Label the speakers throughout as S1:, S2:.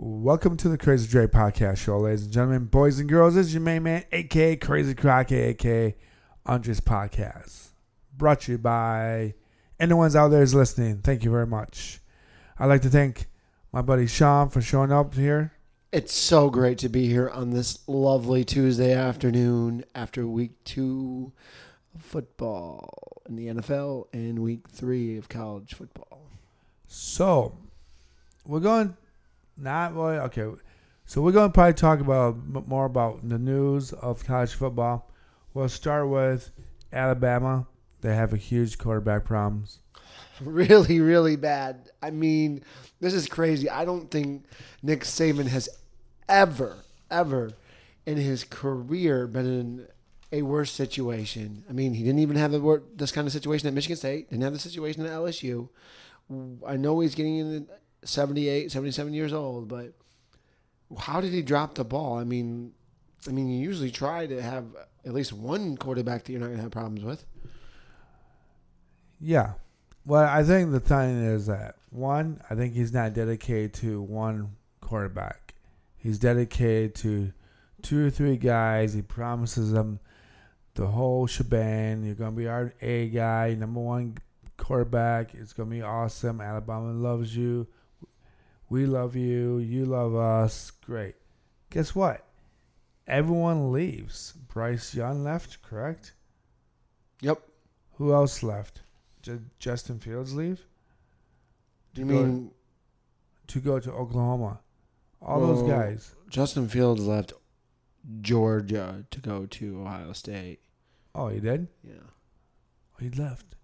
S1: Welcome to the Crazy Dre Podcast Show, ladies and gentlemen, boys and girls. This is your main man, aka Crazy Croc, aka Andres Podcast. Brought to you by anyone's out there is listening. Thank you very much. I'd like to thank my buddy Sean for showing up here.
S2: It's so great to be here on this lovely Tuesday afternoon after week two of football in the NFL and week three of college football.
S1: So, we're going not really okay. So we're going to probably talk about more about the news of college football. We'll start with Alabama. They have a huge quarterback problems.
S2: Really, really bad. I mean, this is crazy. I don't think Nick Saban has ever, ever in his career been in a worse situation. I mean, he didn't even have this kind of situation at Michigan State, didn't have the situation at LSU. I know he's getting in 78, 77 years old, but how did he drop the ball? I mean, I mean, you usually try to have at least one quarterback that you're not going to have problems with.
S1: Yeah. Well, I think the thing is that one, I think he's not dedicated to one quarterback. He's dedicated to two or three guys. He promises them the whole shebang. You're gonna be our A guy, number one quarterback. It's gonna be awesome. Alabama loves you. We love you. You love us. Great. Guess what? Everyone leaves. Bryce Young left, correct?
S2: Yep.
S1: Who else left? J- Justin Fields leave
S2: Do
S1: You
S2: mean
S1: to go to Oklahoma. All those guys.
S2: Justin Fields left Georgia to go to Ohio State.
S1: Oh, he did.
S2: Yeah.
S1: Oh, he left.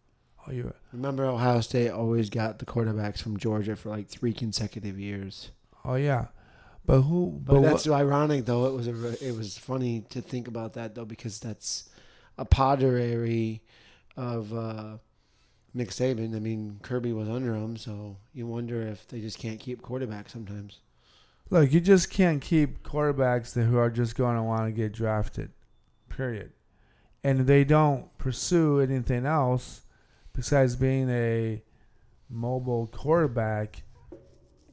S1: Oh, you.
S2: Remember, Ohio State always got the quarterbacks from Georgia for like three consecutive years.
S1: Oh, yeah. But who?
S2: But,
S1: But,
S2: that's
S1: what,
S2: ironic, though. It was a, it was funny to think about that, though, because that's a pottery of uh, Nick Saban. I mean, Kirby was under him, so you wonder if they just can't keep quarterbacks sometimes.
S1: look, you just can't keep quarterbacks that who are just going to want to get drafted. Period. And they don't pursue anything else besides being a mobile quarterback.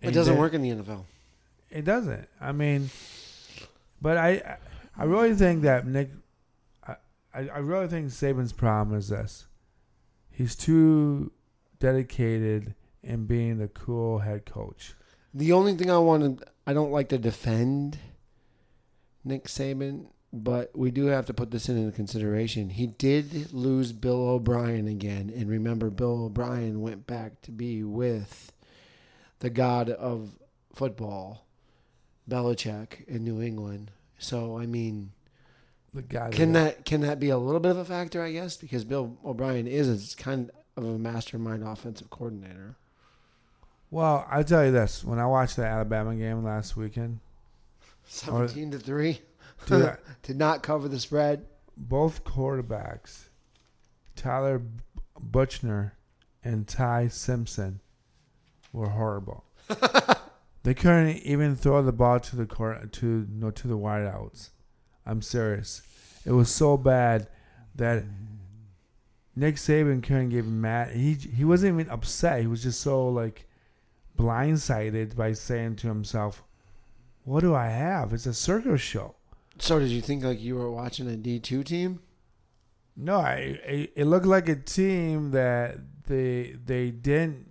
S2: It doesn't work in the NFL.
S1: It doesn't. I mean, but I, I really think that Nick, I, I I really think Saban's problem is this: he's too dedicated in being the cool head coach.
S2: The only thing I want to, I don't like to defend Nick Saban, but we do have to put this into consideration. He did lose Bill O'Brien again, and remember, Bill O'Brien went back to be with the god of football, Belichick, in New England. So, I mean,
S1: The guy.
S2: can that can that be a little bit of a factor? I guess because Bill O'Brien is a, kind of a mastermind offensive coordinator.
S1: Well, I'll tell you this: when I watched the Alabama game last weekend,
S2: Seventeen to three.
S1: I-
S2: Did not cover the spread.
S1: both quarterbacks, Tyler Buchner and Ty Simpson, were horrible. they couldn't even throw the ball to the court to no to the wideouts. I'm serious. It was so bad that Nick Saban couldn't give mad. He he wasn't even upset. He was just so like blindsided by saying to himself, "What do I have? It's a circus show."
S2: So did you think like you were watching a D two team?
S1: No, I, I it looked like a team that they they didn't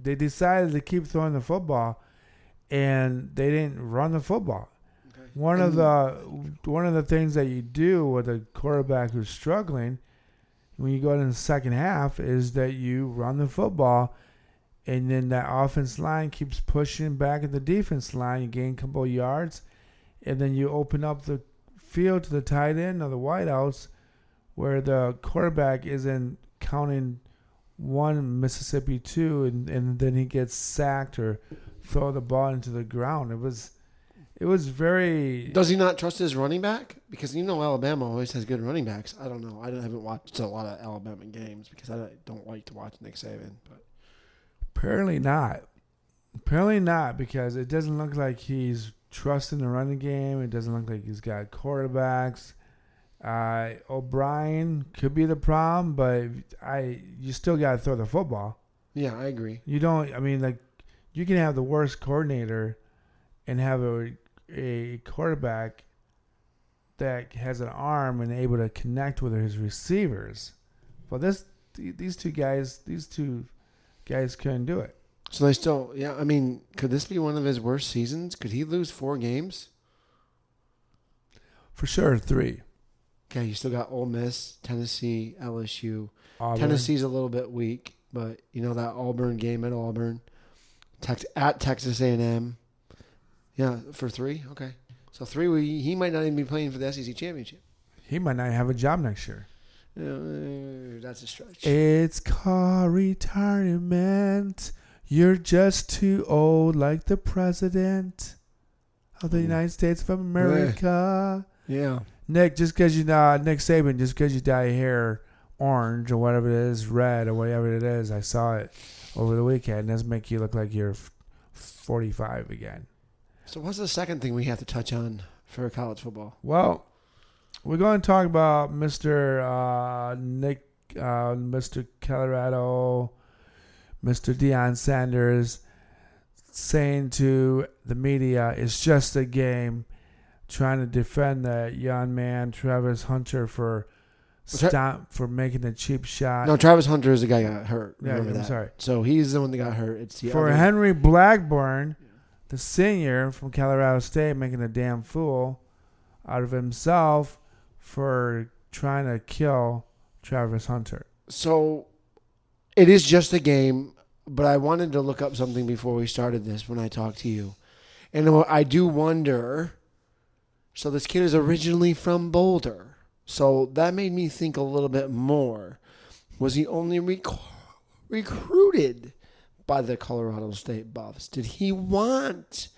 S1: they decided to keep throwing the football and they didn't run the football. One of the one of the things that you do with a quarterback who's struggling when you go into the second half is that you run the football and then that offense line keeps pushing back at the defense line, you gain a couple of yards, and then you open up the field to the tight end or the wideouts where the quarterback isn't counting one Mississippi two and, and then he gets sacked or throw the ball into the ground. It was it was very
S2: Does he not trust his running back? Because you know Alabama always has good running backs. I don't know. I don't- haven't watched a lot of Alabama games because I don't like to watch Nick Saban. But
S1: apparently not. Apparently not because it doesn't look like he's trusting the running game. It doesn't look like he's got quarterbacks. Uh, O'Brien could be the problem, but I you still got to throw the football.
S2: yeah, I agree.
S1: You don't. I mean, like you can have the worst coordinator and have a a quarterback that has an arm and able to connect with his receivers. But this these two guys, these two guys couldn't do it.
S2: So they still, yeah. I mean, could this be one of his worst seasons? Could he lose four games?
S1: For sure, three.
S2: Okay, you still got Ole Miss, Tennessee, LSU.
S1: Auburn.
S2: Tennessee's a little bit weak, but you know that Auburn game at Auburn, Tex- at Texas A&M. Yeah, for three. Okay, so three. We, he might not even be playing for the SEC championship.
S1: He might not have a job next year.
S2: Uh, that's a stretch.
S1: It's car retirement. You're just too old, like the president of the
S2: Mm.
S1: United States of America.
S2: yeah.
S1: Nick, just because you uh, Nick Saban, just because you dye your hair orange or whatever it is, red or whatever it is, I saw it over the weekend. Doesn't make you look like you're 45 again.
S2: So what's the second thing we have to touch on for college football?
S1: Well, we're going to talk about Mr. Uh, Nick, uh, Mr. Colorado, Mr. Deion Sanders saying to the media, it's just a game, trying to defend that young man, Travis Hunter, for stop for making a cheap shot.
S2: No, Travis Hunter is the guy who got hurt.
S1: yeah,
S2: Remember
S1: I'm
S2: that.
S1: sorry.
S2: So he's the one that got hurt. It's the
S1: For
S2: other-
S1: Henry Blackburn, the senior from Colorado State, making a damn fool out of himself for trying to kill Travis Hunter.
S2: So it is just a game, but I wanted to look up something before we started this when I talked to you. And I do wonder so this kid is originally from Boulder. So that made me think a little bit more. Was he only rec- recruited by the Colorado State Buffs? Did he want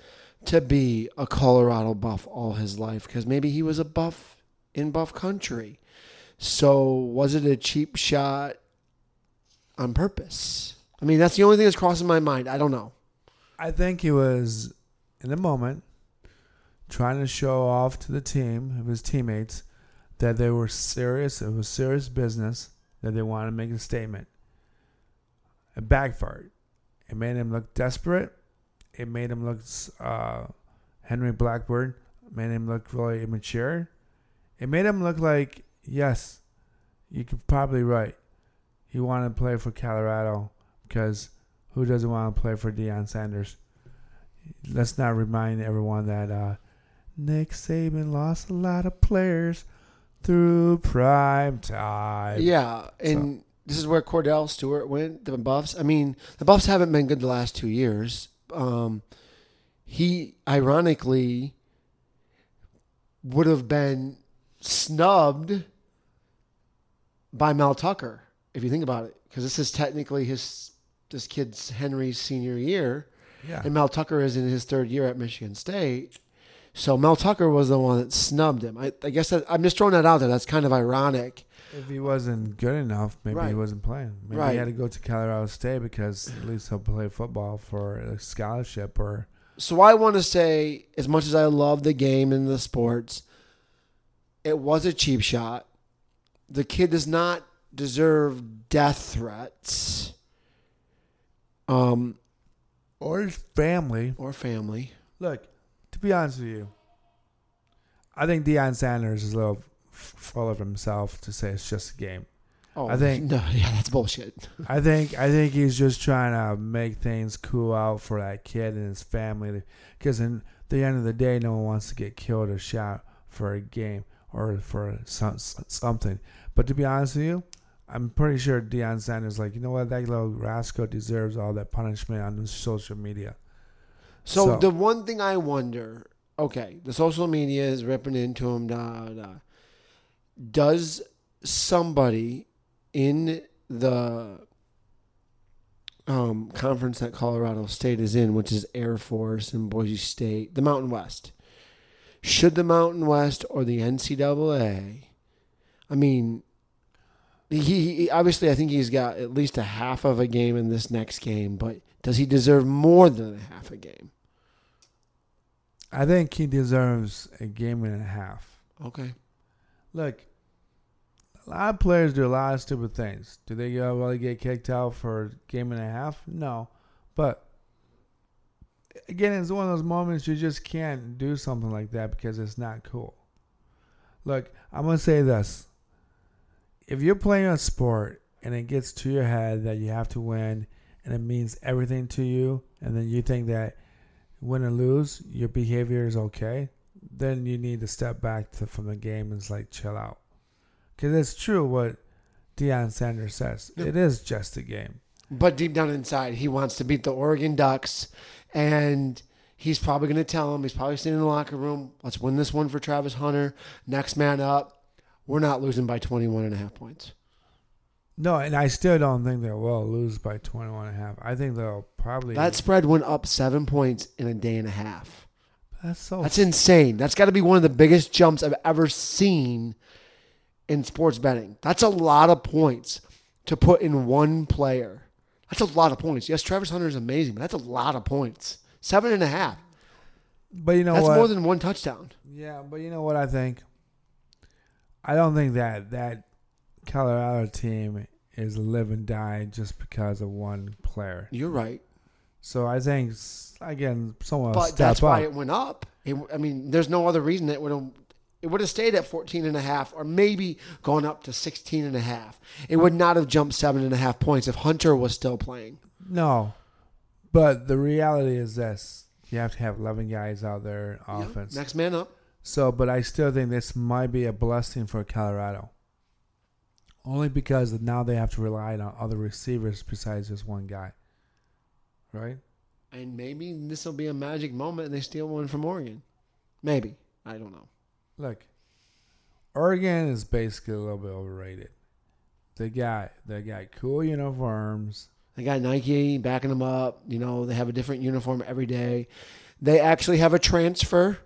S2: to be a Colorado Buff all his life? Because maybe he was a Buff in Buff country. So was it a cheap shot on purpose? I mean, that's the only thing that's crossing my mind. I don't know.
S1: I think he was in the moment trying to show off to the team of his teammates that they were serious. It was serious business that they wanted to make a statement. It backfired. It made him look desperate. It made him look uh, Henry Blackburn. Made him look really immature. It made him look like yes, you could probably right. He wanted to play for Colorado because who doesn't want to play for Deion Sanders? Let's not remind everyone that uh, Nick Saban lost a lot of players through prime time.
S2: Yeah, and this is where Kordell Stewart went. The Buffs. I mean, the Buffs haven't been good the last two years. Um, he ironically would have been snubbed by Mel Tucker if you think about it, because this is technically his this kid's Henry's senior year.
S1: Yeah.
S2: And Mel Tucker is in his third year at Michigan State. So Mel Tucker was the one that snubbed him. I, I guess that, I'm just throwing that out there. That's kind of ironic.
S1: If he wasn't good enough, maybe he wasn't playing. Maybe
S2: Right.
S1: he had to go to Colorado State because at least he'll play football for a scholarship or
S2: So I want to say, as much as I love the game and the sports, it was a cheap shot. The kid does not deserve death threats. Um,
S1: or his family.
S2: or family.
S1: Look, to be honest with you, I think Deion Sanders is a little f- full of himself to say it's just a game.
S2: Oh,
S1: I think-
S2: no, yeah, that's bullshit.
S1: I think I think he's just trying to make things cool out for that kid and his family. Because in the end of the day, no one wants to get killed or shot for a game or for some, something. But to be honest with you, I'm pretty sure Deion Sanders like you know what that little rascal deserves all that punishment on the social media.
S2: So,
S1: So-
S2: the one thing I wonder, okay, the social media is ripping into him. Da, da. Does somebody in the um, conference that Colorado State is in, which is Air Force and Boise State, the Mountain West, should the Mountain West or the NCAA? I mean, he, he obviously I think he's got at least a half of a game in this next game, but does he deserve more than a half a game?
S1: I think he deserves a game and a half.
S2: Okay.
S1: Look, a lot of players do a lot of stupid things. Do they uh, really get kicked out for a game and a half? No, but again, it's one of those moments you just can't do something like that because it's not cool. Look, I'm gonna say this: if you're playing a sport and it gets to your head that you have to win and it means everything to you, and then you think that win or lose, your behavior is okay, then you need to step back to, from the game and it's like chill out. Because it's true what Deion Sanders says. It is just a game.
S2: But deep down inside, he wants to beat the Oregon Ducks, and he's probably going to tell him. He's probably sitting in the locker room. Let's win this one for Travis Hunter. Next man up. We're not losing by 21 and a half points.
S1: No, and I still don't think they will lose by 21 and a half. I think they'll probably.
S2: That spread went up seven points in a day and a half.
S1: that's so.
S2: That's insane. That's got to be one of the biggest jumps I've ever seen in sports betting. That's a lot of points to put in one player. That's a lot of points. Yes, Travis Hunter is amazing, but that's a lot of points. Seven and a half.
S1: but you know
S2: That's
S1: what?
S2: more than one touchdown.
S1: yeah, but you know what I think? I don't think that that Colorado team is live and die just because of one player.
S2: You're right.
S1: So I think again, someone
S2: But that's
S1: up.
S2: why it went up. It, I mean, there's no other reason it would have it would have stayed at 14 and a half or maybe gone up to 16 and a half. It would not have jumped seven and a half points if Hunter was still playing.
S1: no, but the reality is this: you have to have 11 guys out there
S2: Yeah,
S1: offense.
S2: Next man up.
S1: So, but I still think this might be a blessing for Colorado. Only because now they have to rely on other receivers besides this one guy. Right?
S2: And maybe this will be a magic moment and they steal one from Oregon. Maybe. I don't know.
S1: Look, Oregon is basically a little bit overrated. They got they got cool uniforms.
S2: They got Nike backing them up. You know, they have a different uniform every day. They actually have a transfer.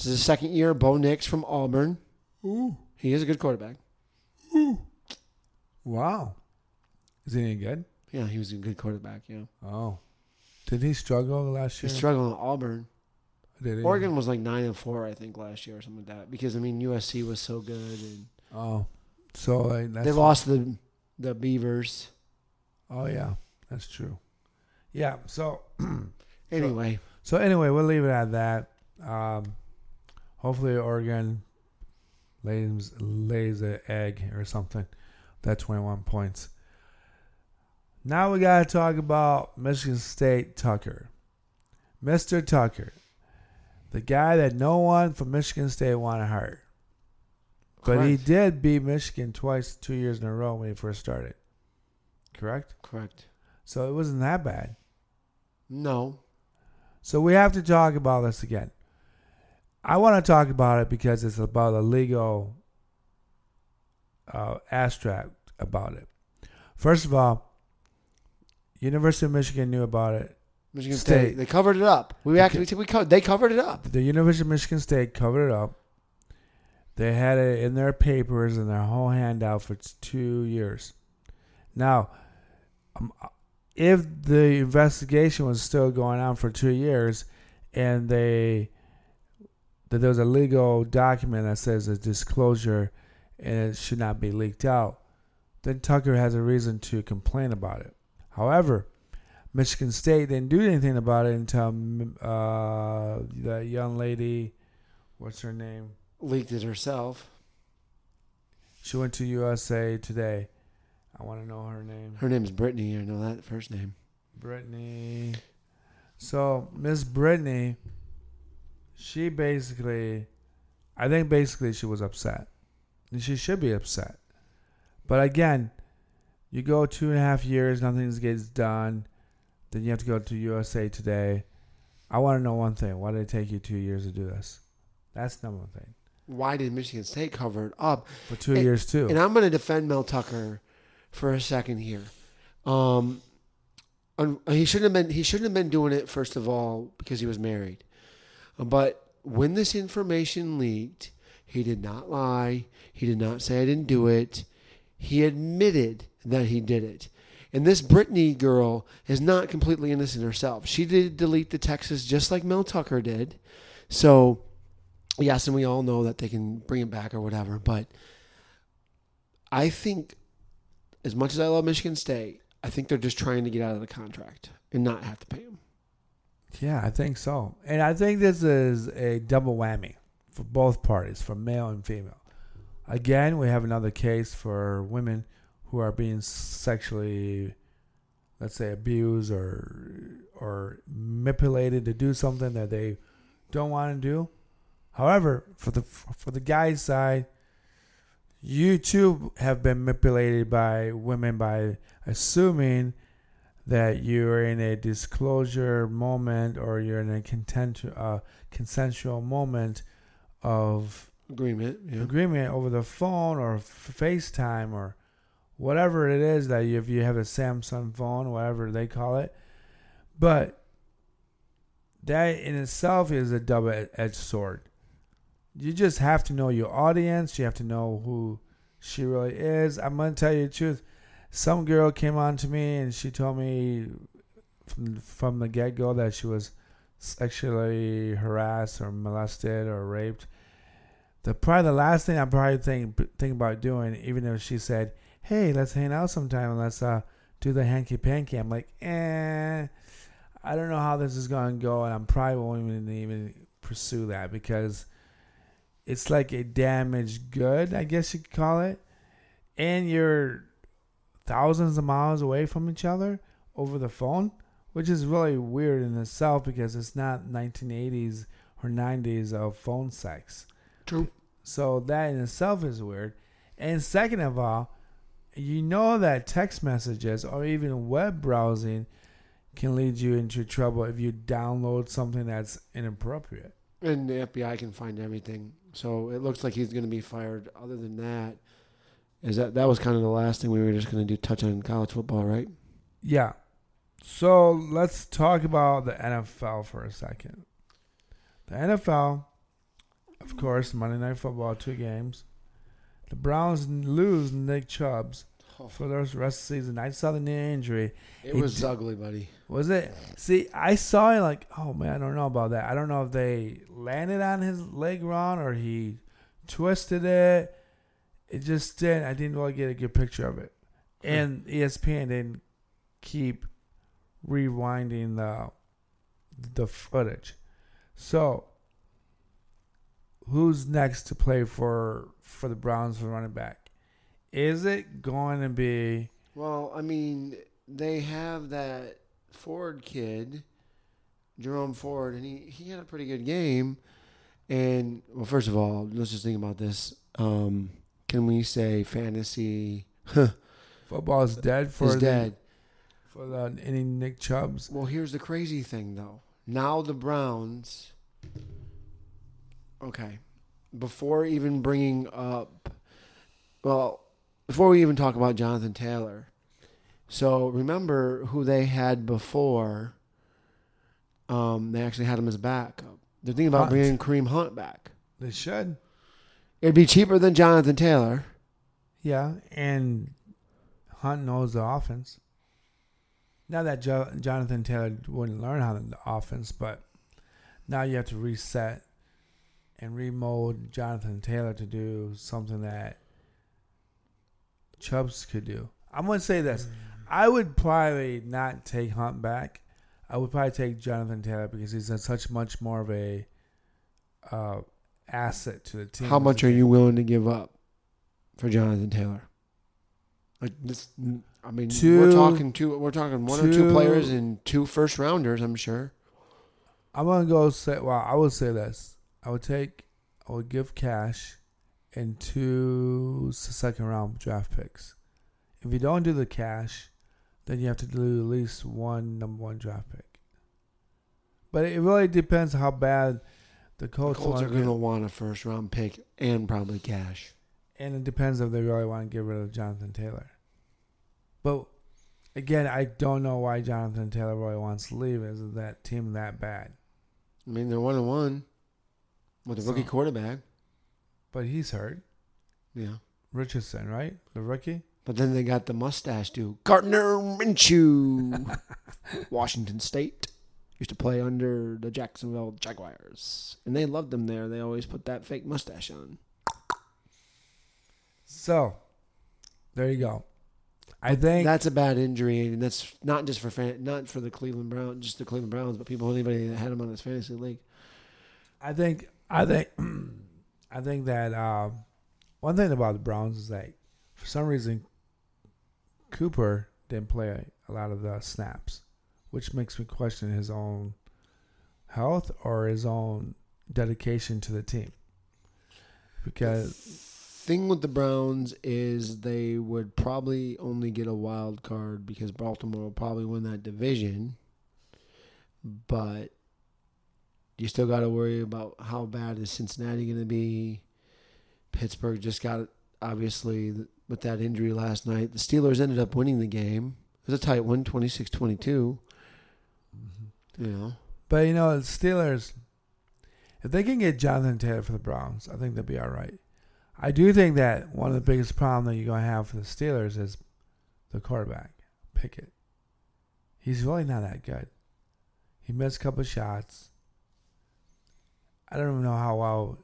S2: This is the second year, Bo Nix from Auburn.
S1: Ooh.
S2: He is a good quarterback. Ooh.
S1: Wow. Is he any good?
S2: Yeah, he was a good quarterback, yeah.
S1: Oh. Did he struggle last year?
S2: He's struggling at Auburn.
S1: Did he?
S2: Oregon was like nine and four, I think, last year or something like that. Because I mean, USC was so good, and
S1: Oh. So like, that's
S2: they lost the the Beavers.
S1: Oh yeah, that's true. Yeah. So
S2: Anyway,
S1: so anyway, we'll leave it at that. Um, hopefully Oregon lays lays an egg or something. That twenty one points. Now we gotta talk about Michigan State Tucker, Mister Tucker, the guy that no one from Michigan State wanted to hire. But he did beat Michigan twice, two years in a row when he first started. Correct.
S2: correct.
S1: So it wasn't that bad.
S2: No,
S1: So we have to talk about this again. I want to talk about it because it's about a legal uh, abstract about it. First of all, University of Michigan knew about it.
S2: Michigan
S1: State.
S2: State. They covered it up. We actually we co- they covered it up.
S1: The University of Michigan State covered it up. They had it in their papers and their whole handout for two years. Now, um, if the investigation was still going on for two years, and they that there was a legal document that says a disclosure and it should not be leaked out, then Tucker has a reason to complain about it. However, Michigan State didn't do anything about it until uh, that young lady, what's her name?
S2: Leaked it herself.
S1: She went to USA Today. I want to know her name.
S2: Her name's Brittany. I know that first name.
S1: Brittany. So Miss Brittany, she basically, I think basically she was upset, and she should be upset. But again, you go two and a half years, nothing gets done, then you have to go to USA Today. I want to know one thing: why did it take you two years to do this? That's number one thing.
S2: Why did Michigan State cover it up?
S1: For two
S2: And-
S1: years too.
S2: And I'm going to defend Mel Tucker for a second here. Um, he shouldn't have been. He shouldn't have been doing it first of all because he was married. But when this information leaked, he did not lie. He did not say I didn't do it. He admitted that he did it. And this Brittany girl is not completely innocent herself. She did delete the texts just like Mel Tucker did. So, yes, and we all know that they can bring it back or whatever. But I think, as much as I love Michigan State, I think they're just trying to get out of the contract and not have to pay him.
S1: Yeah, I think so. And I think this is a double whammy for both parties, for male and female. Again, we have another case for women who are being sexually, let's say, abused or or manipulated to do something that they don't want to do. However, for the for the guy's side, you too have been manipulated by women by assuming that you're in a disclosure moment or you're in a content, uh, consensual moment of
S2: Agreement. Yeah.
S1: agreement over the phone or FaceTime or whatever it is that you, if you have a Samsung phone, whatever they call it. But that in itself is a double edged sword. You just have to know your audience. You have to know who she really is. I'm going to tell you the truth. Some girl came on to me and she told me from, from the get go that she was sexually harassed or molested or raped. The probably the last thing I probably think think about doing, even if she said, "Hey, let's hang out sometime and let's uh do the hanky panky," I'm like, eh, I don't know how this is gonna go, and I'm probably won't even even pursue that because it's like a damaged good, I guess you could call it, and you're thousands of miles away from each other over the phone, which is really weird in itself because it's not 1980s or 90s of phone sex.
S2: True.
S1: So that in itself is weird. And second of all, you know that text messages or even web browsing can lead you into trouble if you download something that's inappropriate.
S2: And the FBI can find everything. So it looks like he's going to be fired. Other than that, is that that was kind of the last thing we were just going to do touch on college football, right?
S1: Yeah. So let's talk about the NFL for a second. The NFL, of course, Monday Night Football, two games. The Browns lose Nick Chubbs oh. for the rest of the season. I saw the knee injury.
S2: It
S1: He
S2: was
S1: d-
S2: ugly, buddy.
S1: Was it? See, I saw it like, oh man, I don't know about that. I don't know if they landed on his leg wrong or he twisted it. It just didn't. I didn't really get a good picture of it. And E ESPN didn't keep rewinding the the footage. So, who's next to play for for the Browns for running back? Is it going to be?
S2: Well, I mean, they have that Ford kid, Jerome Ford, and he, he had a pretty good game. And, well, first of all, let's just think about this. Um, can we say fantasy
S1: Football is dead for
S2: is
S1: the,
S2: dead?
S1: for the any Nick Chubbs.
S2: Well, here's the crazy thing, though. Now the Browns. Okay. Before even bringing up. Well, before we even talk about Jonathan Taylor. So remember who they had before. Um, they actually had him as backup. They're thinking about
S1: Hunt.
S2: bringing Kareem Hunt back.
S1: They should.
S2: It'd be cheaper than Jonathan Taylor.
S1: Yeah, and Hunt knows the offense. Not that jo- Jonathan Taylor wouldn't learn how to the offense, but now you have to reset and remold Jonathan Taylor to do something that Chubbs could do. I'm gonna say this: I would probably not take Hunt back. I would probably take Jonathan Taylor because he's such much more of a uh, asset to the team.
S2: How much are you willing to give up for Jonathan Taylor? Like this, I mean,
S1: Two-
S2: we're talking two. We're talking one or two
S1: two-
S2: players and two first rounders. I'm sure.
S1: I'm gonna go say. Well, I would say this. I would take. I would give cash, and two second round draft picks. If you don't do the cash, then you have to do at least one number one draft pick. But it really depends how bad the
S2: The
S1: Colts,
S2: Colts are going to want a first round pick and probably cash.
S1: and it depends if they really want to get rid of Jonathan Taylor. But again, I don't know why Jonathan Taylor really wants to leave. Is that team that bad?
S2: I mean, they're one and one with a rookie quarterback.
S1: But he's hurt.
S2: Yeah.
S1: Richardson, right? The rookie.
S2: But then they got the mustache dude, Gardner Minshew, Washington State. Used to play under the Jacksonville Jaguars, and they loved him there. They always put that fake mustache on.
S1: So, there you go. I think
S2: That's a bad injury, and that's not just for fan, not for the Cleveland Browns, just the Cleveland Browns, but people anybody that had him on his fantasy league.
S1: I think I think I think that um, one thing about the Browns is that for some reason Cooper didn't play a lot of the snaps, which makes me question his own health or his own dedication to the team. Because
S2: Thing with the Browns is they would probably only get a wild card because Baltimore will probably win that division, but you still got to worry about how bad is Cincinnati going to be. Pittsburgh just got obviously with that injury last night. The Steelers ended up winning the game. It was a tight one, 26-22. You know.
S1: But you know, the Steelers, if they can get Jonathan Taylor for the Browns, I think they'll be all right. I do think that one of the biggest problems that you're going to have for the Steelers is the quarterback, Pickett. He's really not that good. He missed a couple shots. I don't even know how well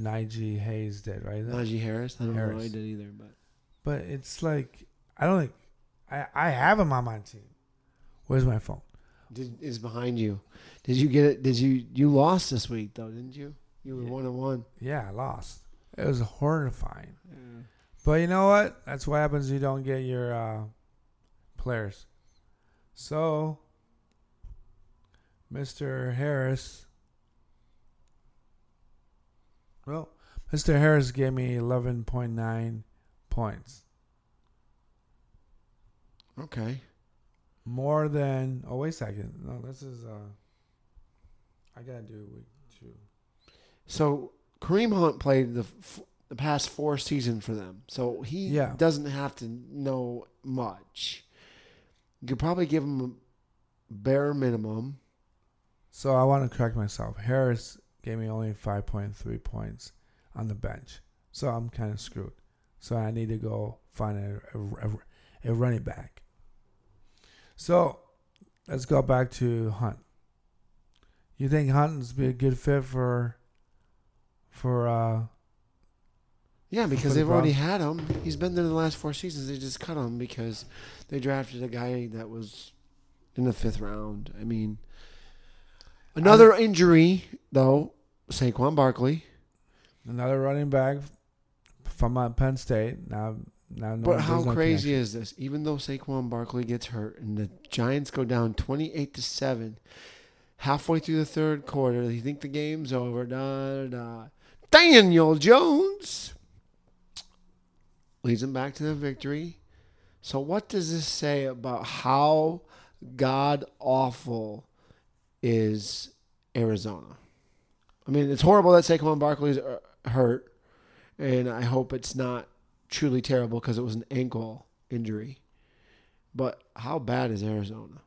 S1: Najee Hayes did, right?
S2: Najee Harris. I don't know how
S1: Harris.
S2: he did either, but
S1: But it's like I don't think I I have him on my team. Where's my phone?
S2: Did, is behind you. Did you get it? Did you you lost this week though? Didn't you? You were
S1: Yeah.
S2: one and one.
S1: Yeah, I lost. It was horrifying. But you know what? That's what happens. You don't get your uh, players. So, Mr. Harris. Well, Mr. Harris gave me eleven point nine points,
S2: Okay.
S1: More than. Oh wait a second. No, this is. uh I gotta do week two.
S2: So Kareem Hunt played the f- the past four seasons for them, so he
S1: Yeah.
S2: doesn't have to know much. You could probably give him a bare minimum.
S1: So I want to correct myself. Harris gave me only 5.3 points on the bench. So I'm kind of screwed. So I need to go find a, a, a- a running back. So let's go back to Hunt. You think Hunt's be a good fit for for uh
S2: Yeah, because
S1: the
S2: they've already had him. He's been there the last four seasons. They just cut him because they drafted a guy that was in the fifth round. I mean, another injury though. Saquon Barkley.
S1: another running back from uh, Penn State? Now, now, no,
S2: But how
S1: no
S2: crazy
S1: connection.
S2: is this? Even though Saquon Barkley gets hurt and the Giants go down twenty-eight to seven, halfway through the third quarter, you think the game's over. Da, da, da. Daniel Jones leads them back to the victory. So, what does this say about how god awful is Arizona? I mean, it's horrible that Saquon Barkley's uh, hurt, and I hope it's not truly terrible because it was an ankle injury. But how bad is Arizona?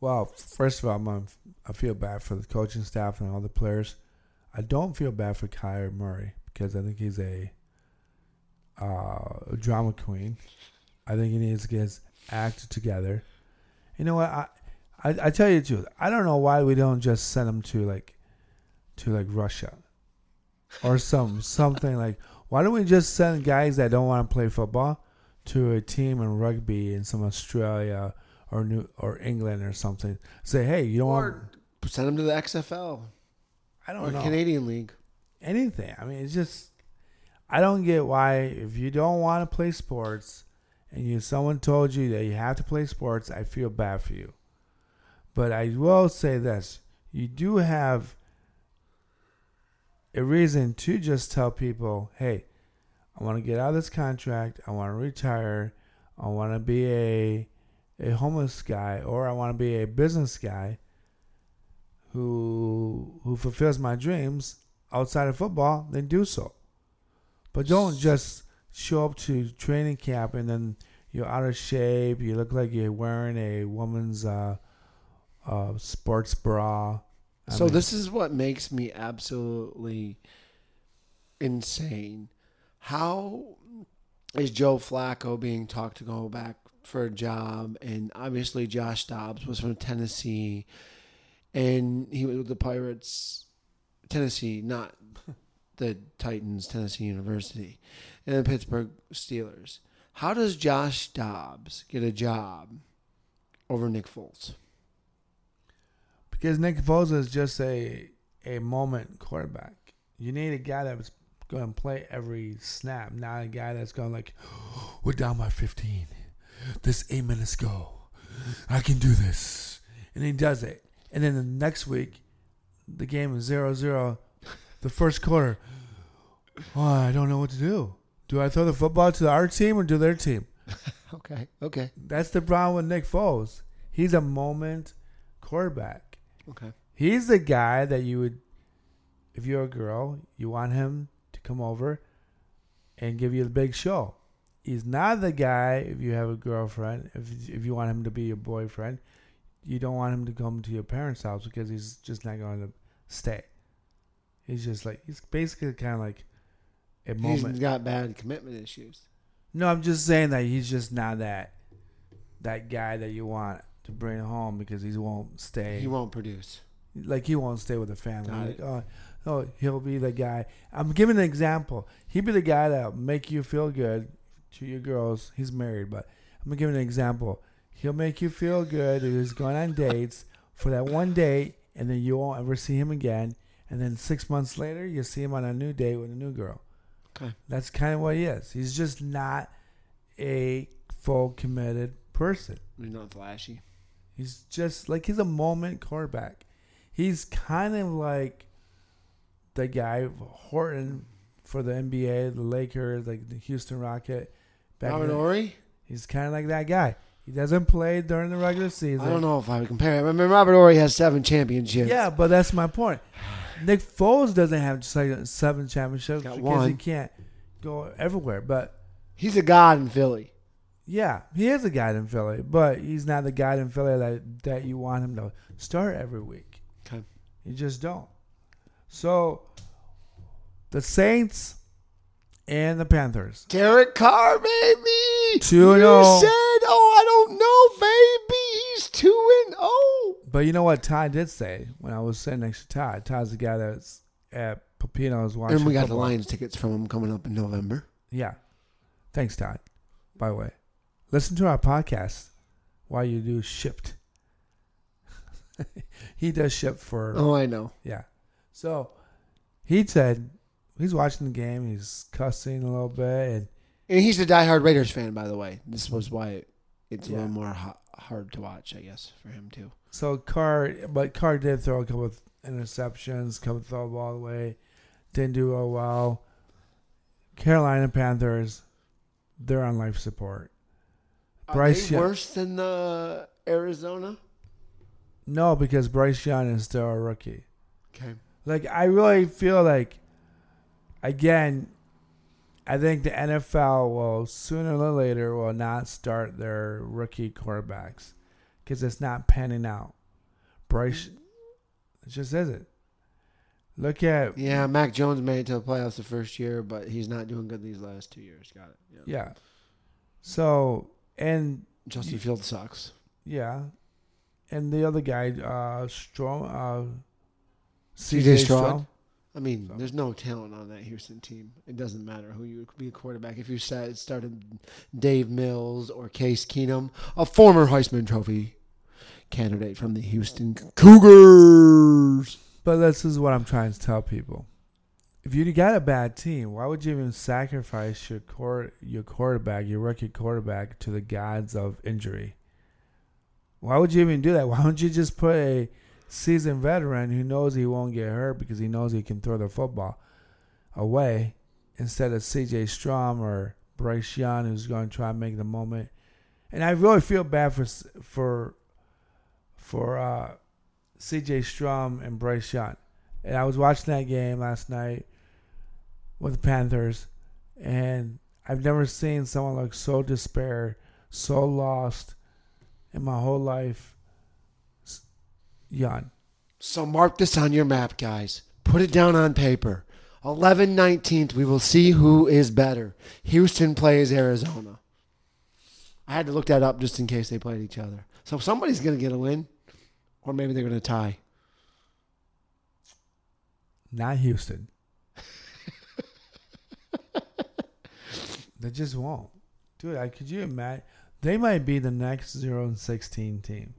S1: Well, first of all, I'm, I feel bad for the coaching staff and all the players. I don't feel bad for Kyler Murray because I think he's a, uh, drama queen. I think he needs to get his act together. You know what? I, I I tell you the truth. I don't know why we don't just send him to like, to like Russia, or some something like. Why don't we just send guys that don't want to play football to a team in rugby in some Australia or New or England or something? Say, hey, you don't want.
S2: Or send them to the XFL
S1: I don't know
S2: Canadian League.
S1: anything. I mean, it's just I don't get why if you don't want to play sports and you someone told you that you have to play sports, I feel bad for you. But I will say this: you do have a reason to just tell people, "Hey, I want to get out of this contract. I want to retire. I want to be a a homeless guy, or I want to be a business guy who who fulfills my dreams outside of football, then do so. But don't just show up to training camp and then you're out of shape. You look like you're wearing a woman's uh, uh, sports bra. I
S2: so
S1: mean,
S2: this is what makes me absolutely insane. How is Joe Flacco being talked to go back for a job? And obviously Josh Dobbs was from Tennessee, and he was with the Pirates, Tennessee, not the Titans, Tennessee University, and the Pittsburgh Steelers. How does Josh Dobbs get a job over Nick Foles?
S1: Because Nick Foles is just a a moment quarterback. You need a guy that's going to play every snap, not a guy that's going like, "We're down by 15. This eight minutes go. I can do this," and he does it. And then the next week, the game is 0-0. The first quarter, oh, I don't know what to do. Do I throw the football to our team or to their team?
S2: Okay, okay,
S1: That's the problem with Nick Foles. He's a moment quarterback.
S2: Okay.
S1: He's the guy that you would, if you're a girl, you want him to come over and give you the big show. He's not the guy if you have a girlfriend, if if you want him to be your boyfriend, you don't want him to come to your parents' house because he's just not going to stay. He's just like he's basically kind of like a moment.
S2: He's got bad commitment issues.
S1: No, I'm just saying that he's just not that that guy that you want to bring home because he won't stay.
S2: He won't produce.
S1: like he won't stay with the family. Like, oh, oh, he'll be the guy. I'm giving an example. He'd be the guy that'll make you feel good to your girls. He's married, but I'm gonna give an example. He'll make you feel good. He's going on dates for that one date, and then you won't ever see him again. And then six months later, you see him on a new date with a new girl.
S2: Okay.
S1: That's kind of what he is. He's just not a full committed person.
S2: He's not flashy.
S1: He's just like he's a moment quarterback. He's kind of like the guy Horton for the NBA, the Lakers, like the Houston Rocket. Back
S2: Robert
S1: then.
S2: Horry?
S1: He's kind of like that guy. He doesn't play during the regular season.
S2: I don't know if I would compare him. I mean, Robert Horry has seven championships.
S1: Yeah, but that's my point. Nick Foles doesn't have seven championships
S2: Got
S1: because he can't go everywhere. But
S2: He's a god in Philly.
S1: Yeah, he is a guy in Philly, but he's not the guy in Philly that that you want him to start every week.
S2: Okay.
S1: You just don't. So the Saints and the Panthers.
S2: Derek Carr, baby.
S1: 2
S2: You
S1: and oh.
S2: said, oh, I don't know, baby. He's 2 and oh.
S1: But you know what Todd did say when I was sitting next to Todd? Todd's the guy that's at Pepino's watching.
S2: And we got the. Lions tickets from him coming up in November.
S1: Yeah. Thanks, Todd. By the way, listen to our podcast while you do shipped. he does ship for
S2: Oh, I know.
S1: yeah. So he said he's watching the game. He's cussing a little bit, and
S2: And he's a diehard Raiders fan, by the way. This was why it's a little more ha- hard to watch, I guess, for him, too.
S1: so Carr, but Carr did throw a couple of interceptions, couple throw the ball away, didn't do real well. Carolina Panthers, they're on life support.
S2: Are
S1: Bryce
S2: they
S1: Young-
S2: worse than the Arizona?
S1: No, because Bryce Young is still a rookie.
S2: Okay.
S1: Like I really feel like again, I think the NFL will sooner or later will not start their rookie quarterbacks because it's not panning out. Bryce, mm. it just isn't. Look at
S2: Yeah, Mac Jones made it to the playoffs the first year, but he's not doing good these last two years. Got it. Yeah.
S1: yeah. So and
S2: Justin Fields sucks.
S1: yeah, and the other guy, uh, Strom, uh,
S2: CJ. Stroud. I mean,
S1: So-
S2: there's no talent on that Houston team. It doesn't matter who you be a quarterback. If you said started Dave Mills or Case Keenum, a former Heisman Trophy candidate from the Houston Cougars.
S1: But this is what I'm trying to tell people. If you got a bad team, why would you even sacrifice your core, your quarterback, your rookie quarterback, to the gods of injury? Why would you even do that? Why don't you just put a seasoned veteran who knows he won't get hurt because he knows he can throw the football away instead of C.J. Strom or Bryce Young who's going to try and make the moment? And I really feel bad for for for uh, C.J. Strom and Bryce Young. And I was watching that game last night with the Panthers, and I've never seen someone look so despair, so lost in my whole life. S-
S2: So mark this on your map, guys. Put it down on paper. 11 19th, we will see who is better. Houston plays Arizona. I had to look that up just in case they played each other. So somebody's going to get a win, or maybe they're going to tie.
S1: Not Houston. they just won't. Dude, I could you imagine? They might be the next zero and sixteen team.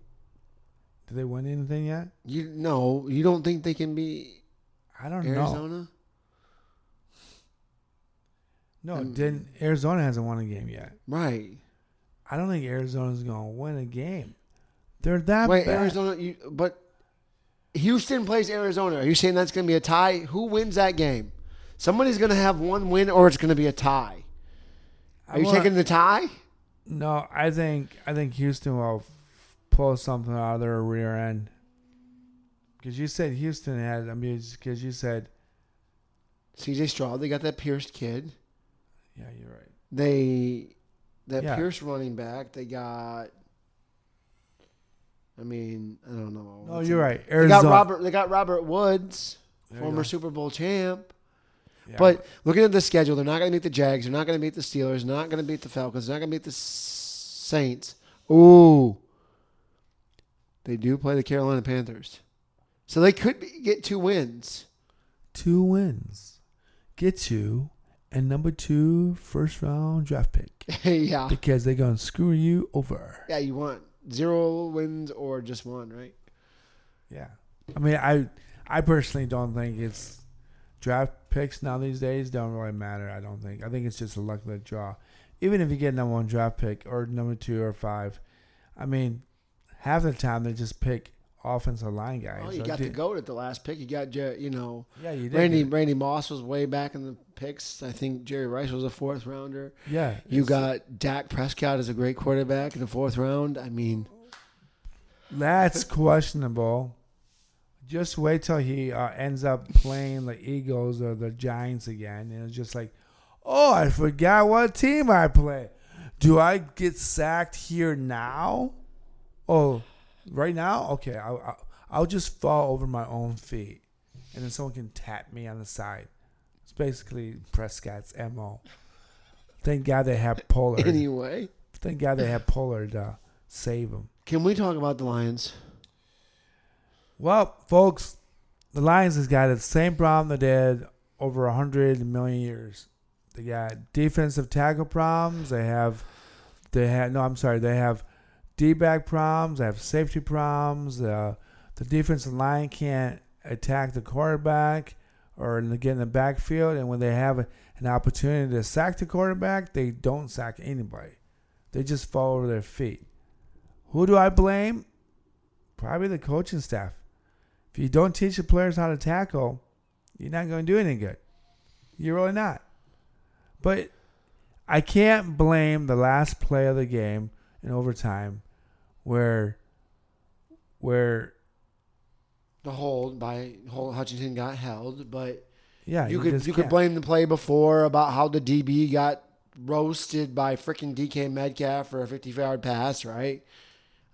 S1: Did they win anything yet?
S2: You no, you don't think they can be
S1: I don't know.
S2: Arizona?
S1: No,
S2: Um,
S1: didn't Arizona hasn't won a game yet.
S2: Right.
S1: I don't think Arizona's gonna win a game. They're that
S2: Wait,
S1: bad.
S2: Arizona. You, but Houston plays Arizona. Are you saying that's going to be a tie? Who wins that game? Somebody's going to have one win, or it's going to be a tie. Are
S1: I
S2: you
S1: wanna-
S2: taking the tie?
S1: No, I think I think Houston will f- pull something out of their rear end. Because you said Houston had. I mean, because you said,
S2: C.J. Stroud. They got that Pierce kid.
S1: yeah, you're right.
S2: They that
S1: Yeah.
S2: Pierce running back. They got. I mean, I don't know.
S1: No, you're right.
S2: They got Robert. They got Robert Woods,
S1: There
S2: former. Super Bowl champ.
S1: Yeah,
S2: But looking at the schedule, they're not going to meet the Jags. They're not going to meet the Steelers. They're not going to beat the Falcons. They're not going to beat the Saints. Ooh, they do play the Carolina Panthers, so they could be, get two wins.
S1: two wins, get you, and number two first round draft pick
S2: yeah,
S1: because they're gonna screw you over.
S2: yeah. You want zero wins or just one, right?
S1: Yeah, I mean, I I personally don't think it's draft picks now these days don't really matter. I don't think. I think it's just a luck of the draw. Even if you get number one draft pick or number two or five, I mean, half the time they just pick offensive line guys.
S2: Oh, you
S1: or
S2: got
S1: di-
S2: the goat at the last pick. You got you know
S1: Yeah, you did.
S2: Randy Randy Moss was way back in the picks. I think Jerry Rice was a fourth rounder.
S1: Yeah,
S2: You got Dak Prescott as a great quarterback in the fourth round. I mean,
S1: That's questionable. Just wait till he uh, ends up playing the Eagles or the Giants again, and it's just like, oh, I forgot what team I play. Do I get sacked here now? Oh, right now? Okay, I'll, I'll, I'll just fall over my own feet, and then someone can tap me on the side. It's basically Prescott's mo. Thank God they have Pollard.
S2: anyway,
S1: Thank God they have Pollard to save him.
S2: can we talk about the Lions?
S1: Well, folks, the Lions has got the same problem they did over a hundred million years. They got defensive tackle problems. They have, they have no. I'm sorry. They have D back problems. They have safety problems. Uh, the defensive line can't attack the quarterback or get in the backfield. And when they have an opportunity to sack the quarterback, they don't sack anybody. They just fall over their feet. Who do I blame? Probably the coaching staff. If you don't teach the players how to tackle, you're not going to do any good. You're really not. But I can't blame the last play of the game in overtime where where
S2: The hold by hold Hutchinson got held, but
S1: yeah,
S2: you could you could
S1: can't.
S2: blame the play before about how the DB got roasted by freaking DK Metcalf for a 50 yard pass, right?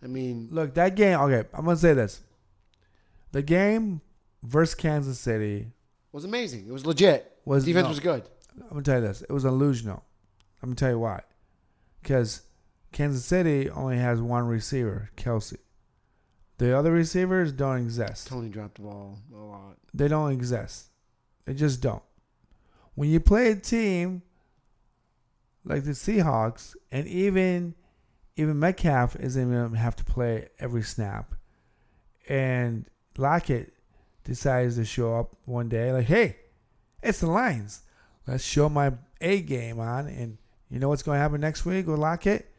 S2: I mean,
S1: Look, that game, okay, I'm going to say this. The game versus Kansas City
S2: was amazing. It was legit.
S1: was
S2: Defense
S1: no,
S2: was good.
S1: I'm gonna tell you this. It was illusional. I'm gonna tell you why. Because Kansas City only has one receiver, Kelce. The other receivers don't exist.
S2: Toney dropped the ball a lot.
S1: They don't exist. They just don't. When you play a team like the Seahawks, and even even Metcalf isn't even have to play every snap, and Lockett decides to show up one day like, "Hey, it's the Lions. Let's show my A game on." And you know what's going to happen next week with Lockett?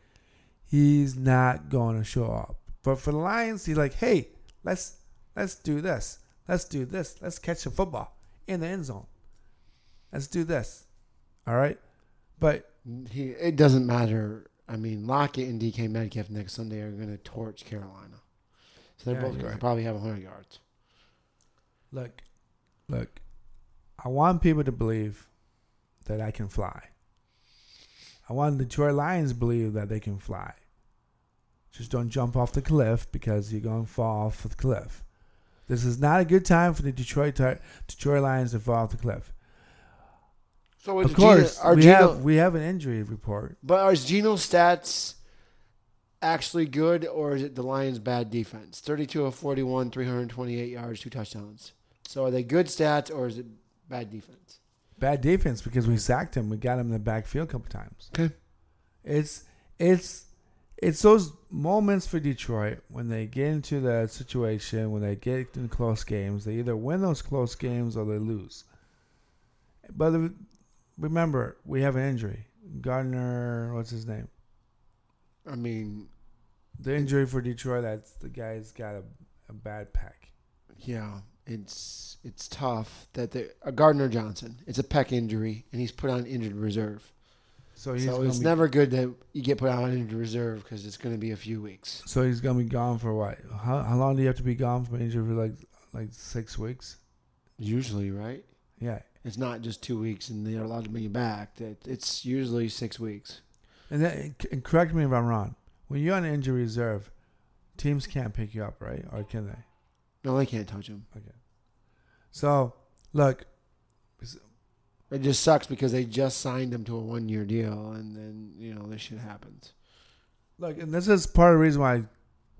S1: He's not going to show up. But for the Lions, he's like, "Hey, let's let's do this. Let's do this. Let's catch the football in the end zone. Let's do this." All right, but
S2: He, it doesn't matter. I mean, Lockett and DK Metcalf next Sunday are going to torch Carolina. So they're
S1: Yeah,
S2: both
S1: you're
S2: going to probably have 100 yards.
S1: look, look, I want people to believe that I can fly. I want the Detroit Lions to believe that they can fly. Just don't jump off the cliff because you're going to fall off the cliff. This is not a good time for the Detroit Detroit Lions to fall off the cliff.
S2: So
S1: Of course,
S2: Geno, are
S1: we
S2: Geno,
S1: have we have an injury report.
S2: but are Geno's stats actually good, or is it the Lions' bad defense? 32 of 41, 328 yards, two touchdowns. So are they good stats, or is it bad defense?
S1: Bad defense because we sacked him. We got him in the backfield a couple times.
S2: Okay.
S1: It's it's it's those moments for Detroit when they get into the situation when they get in close games. They either win those close games or they lose. But remember, we have an injury. Gardner, what's his name?
S2: I mean,
S1: The injury for Detroit. That's the guy's got a, a bad pack.
S2: yeah, it's it's tough that they uh, Gardner Johnson. It's a peck injury, and he's put on injured reserve.
S1: So he's
S2: so it's
S1: be,
S2: never good that you get put on injured reserve because it's going to be a few weeks.
S1: So he's gonna be gone for what? How, how long do you have to be gone from injury for like like six weeks?
S2: Usually, right?
S1: Yeah.
S2: It's not just two weeks and they're allowed to bring you back. It's usually six weeks.
S1: And, that, and correct me if I'm wrong. When you're on injury reserve, teams can't pick you up, right? Or can they?
S2: No, they can't touch him. Okay.
S1: So look,
S2: It just sucks because they just signed him to a one year deal, and then you know this shit happens.
S1: look, and this is part of the reason why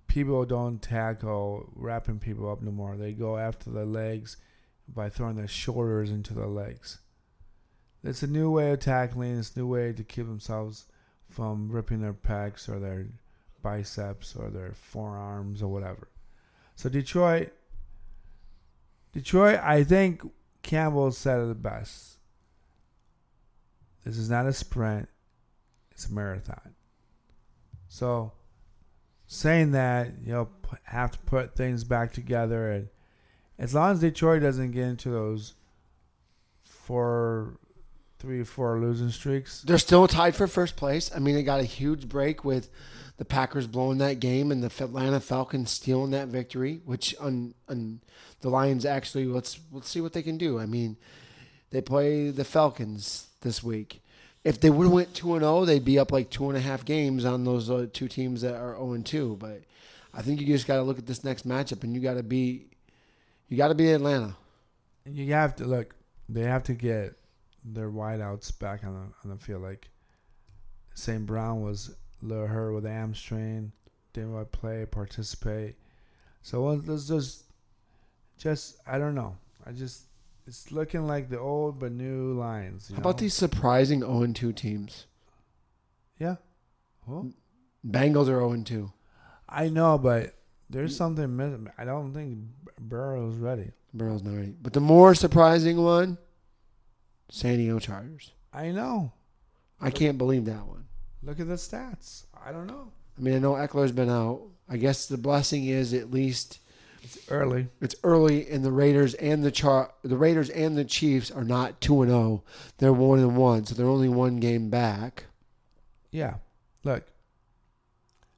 S1: people don't tackle wrapping people up no more. They go after the legs by throwing their shoulders into the legs. It's a new way of tackling. It's a new way to keep themselves from ripping their pecs or their biceps or their forearms or whatever. So Detroit, Detroit, I think Campbell said it the best. This is not a sprint; it's a marathon. So, saying that you'll have to put things back together, and as long as Detroit doesn't get into those four, three, or four losing streaks,
S2: They're still tied for first place. I mean, they got a huge break with the Packers blowing that game and the Atlanta Falcons stealing that victory, which on, on the Lions actually let's let's see what they can do. I mean, they play the Falcons this week. If they would have went two and zero, they'd be up like two and a half games on those uh, two teams that are zero and two. But I think you just got to look at this next matchup, and you got to be, you got to be Atlanta.
S1: you have to look. They have to get their wideouts back on the on the field. Like St. Brown was hurt with hamstring, didn't want play, participate. So there's just, just I don't know. I just it's looking like the old but new you
S2: How about
S1: know?
S2: these surprising zero and two teams?
S1: Yeah. Well,
S2: Bengals are zero and two.
S1: I know, but there's something missing. I don't think Burrow's ready.
S2: Burrow's not ready. But the more surprising one, San Diego Chargers.
S1: I know.
S2: I can't believe that one.
S1: Look at the stats. I don't know.
S2: I mean, I know Ekeler's been out. I guess the blessing is at least
S1: It's early.
S2: it's early, and the Raiders and the Char the Raiders and the Chiefs are not two and zero. They're one and one, so they're only one game back.
S1: Yeah. Look,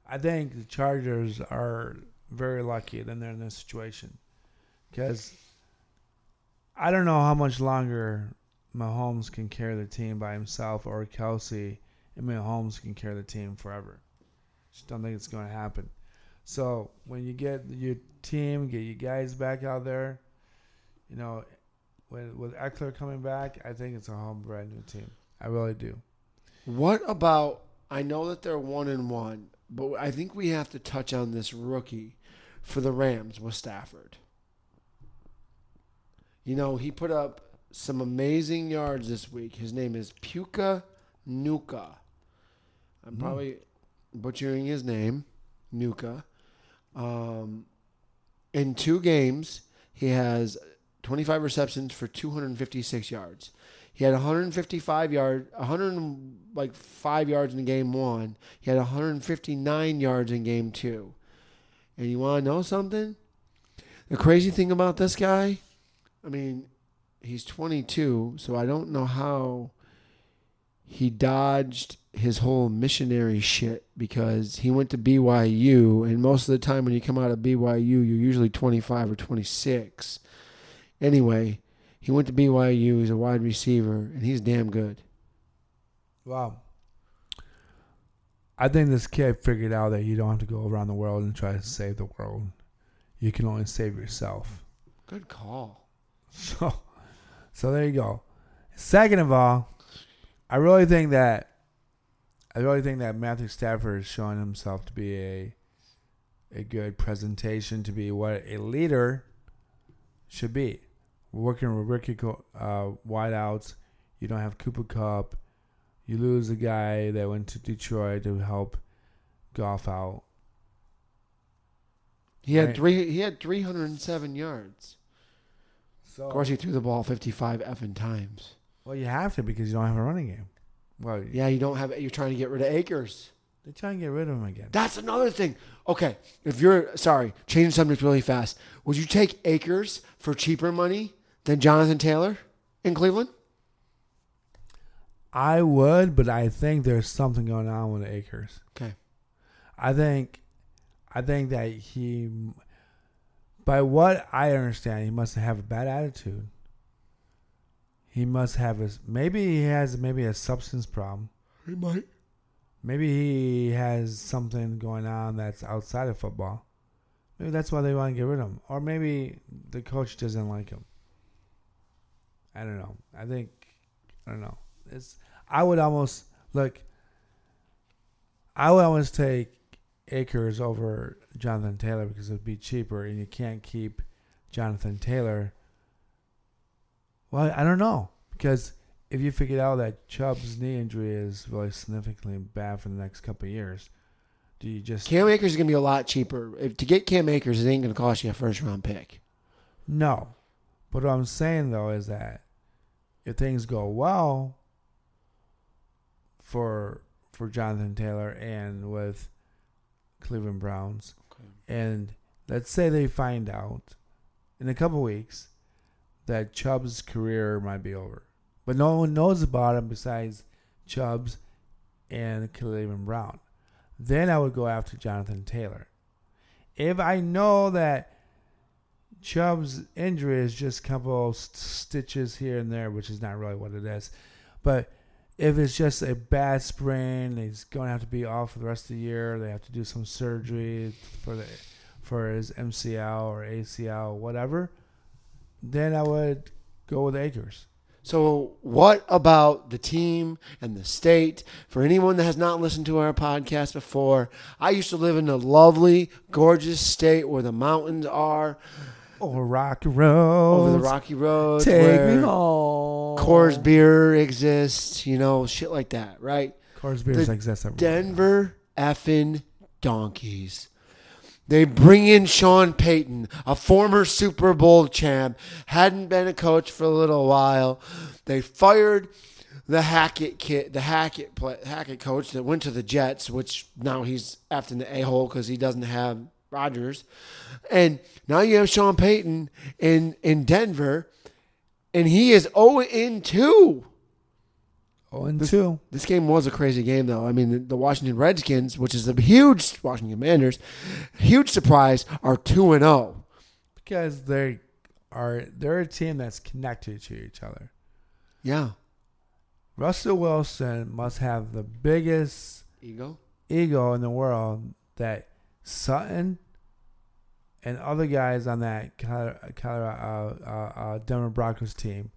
S1: I think the Chargers are very lucky that they're in this situation because I don't know how much longer Mahomes can carry the team by himself or Kelce and Mahomes can carry the team forever. Just don't think it's going to happen. So when you get your team, get your guys back out there, you know, with with Ekeler coming back, I think it's a whole brand new team. I really do.
S2: What about? I know that they're one and one, but I think we have to touch on this rookie for the Rams with Stafford. You know, he put up some amazing yards this week. His name is Puka Nuka. I'm
S1: Mm.
S2: probably butchering his name, Nuka. Um, in two games, he has 25 receptions for 256 yards. He had 155 yard, 100 like five yards in game one. He had 159 yards in game two. And you want to know something? The crazy thing about this guy, I mean, he's 22, so I don't know how he dodged his whole missionary shit because he went to BYU, and most of the time when you come out of BYU, you're usually 25 or 26. Anyway, he went to BYU. He's a wide receiver, and he's damn good.
S1: Wow. I think this kid figured out that you don't have to go around the world and try to save the world. You can only save yourself.
S2: Good call.
S1: So, so there you go. Second of all, I really think that I really think that Matthew Stafford is showing himself to be a a good presentation, to be what a leader should be. Working with rookie uh, wideouts, you don't have Cooper Kupp, You lose a guy that went to Detroit to help Goff out.
S2: He had
S1: Right.
S2: three. He had 307 yards.
S1: So
S2: Of course, he threw the ball 55 effing times.
S1: well, you have to because you don't have a running game. Well,
S2: Yeah, you don't have. You're trying to get rid of Akers.
S1: they're trying to get rid of him again.
S2: That's another thing. Okay, if you're sorry, change subject really fast. Would you take Akers for cheaper money than Jonathan Taylor in Cleveland?
S1: I would, but I think there's something going on with Akers.
S2: Okay.
S1: I think, I think that he, by what I understand, he must have a bad attitude. He must have a maybe he has maybe a substance problem.
S2: He might.
S1: Maybe he has something going on that's outside of football. Maybe that's why they want to get rid of him, or maybe the coach doesn't like him. I don't know. I think I don't know. It's I would almost look. I would almost take Akers over Jonathan Taylor because it'd be cheaper, and you can't keep Jonathan Taylor. Well, I don't know because if you figured out that Chubb's knee injury is really significantly bad for the next couple of years, do you just
S2: Cam Akers is going to be a lot cheaper. If to get Cam Akers, it ain't going to cost you a first round pick.
S1: no? But what I'm saying though is that if things go well for for Jonathan Taylor and with Cleveland Browns, and let's say they find out in a couple weeks that Chubb's career might be over, but no one knows about him besides Chubb's and Cleveland Brown. Then I would go after Jonathan Taylor. If I know that Chubb's injury is just a couple st- stitches here and there, which is not really what it is, but if it's just a bad sprain, he's going to have to be off for the rest of the year. They have to do some surgery for the for his MCL or ACL, whatever. Then I would go with Akers.
S2: So, what about the team and the state? For anyone that has not listened to our podcast before, I used to live in a lovely, gorgeous state where the mountains are
S1: Over Rocky Road.
S2: over the rocky roads.
S1: Take me home.
S2: Coors beer exists, you know, shit like that, right?
S1: Coors beers
S2: The
S1: exists everywhere.
S2: Denver effing donkeys. They bring in Sean Payton, a former Super Bowl champ, hadn't been a coach for a little while. They fired the Hackett kid, the Hackett play, Hackett coach that went to the Jets, which now he's after the a hole because he doesn't have Rodgers, and now you have Sean Payton in in Denver, and he is oh zero in two.
S1: Oh, and two.
S2: This game was a crazy game, though. I mean, the, the Washington Redskins, which is a huge Washington Commanders, huge surprise, are two and oh. zero.
S1: Because they are they're a team that's connected to each other.
S2: Yeah,
S1: Russell Wilson must have the biggest
S2: ego.
S1: ego in the world that Sutton and other guys on that Colorado, uh, uh, uh, Denver Broncos team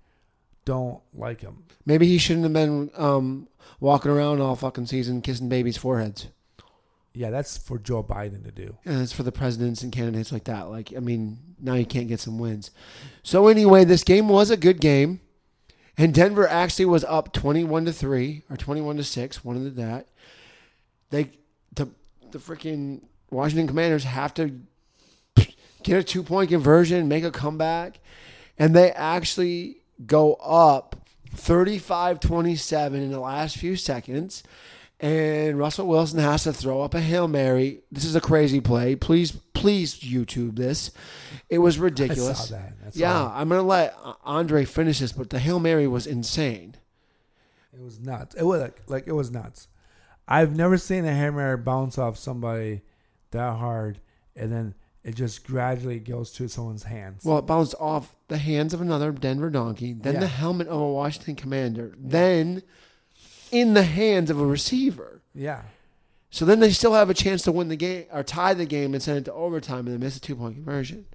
S1: don't like him.
S2: Maybe he shouldn't have been um, walking around all fucking season kissing babies' foreheads.
S1: Yeah, that's for Joe Biden to do.
S2: And it's for the presidents and candidates like that. Like, I mean, now you can't get some wins. So anyway, this game was a good game, and Denver actually was up twenty-one to three or twenty-one to six, one of that. They the the freaking Washington Commanders have to get a two-point conversion, make a comeback, and they actually go up 35-27 in the last few seconds and Russell Wilson has to throw up a Hail Mary. This is a crazy play. Please, please YouTube this. It was
S1: I
S2: ridiculous.
S1: saw that. That's
S2: yeah. I'm going to let Andre finish this, but the Hail Mary was insane.
S1: it was nuts. It was like, like it was nuts. I've never seen a Hail Mary bounce off somebody that hard, and then it just gradually goes to someone's hands.
S2: Well, it bounced off the hands of another Denver donkey, then
S1: Yeah.
S2: the helmet of a Washington commander, then in the hands of a receiver.
S1: yeah,
S2: So then they still have a chance to win the game or tie the game and send it to overtime and they miss a two point conversion.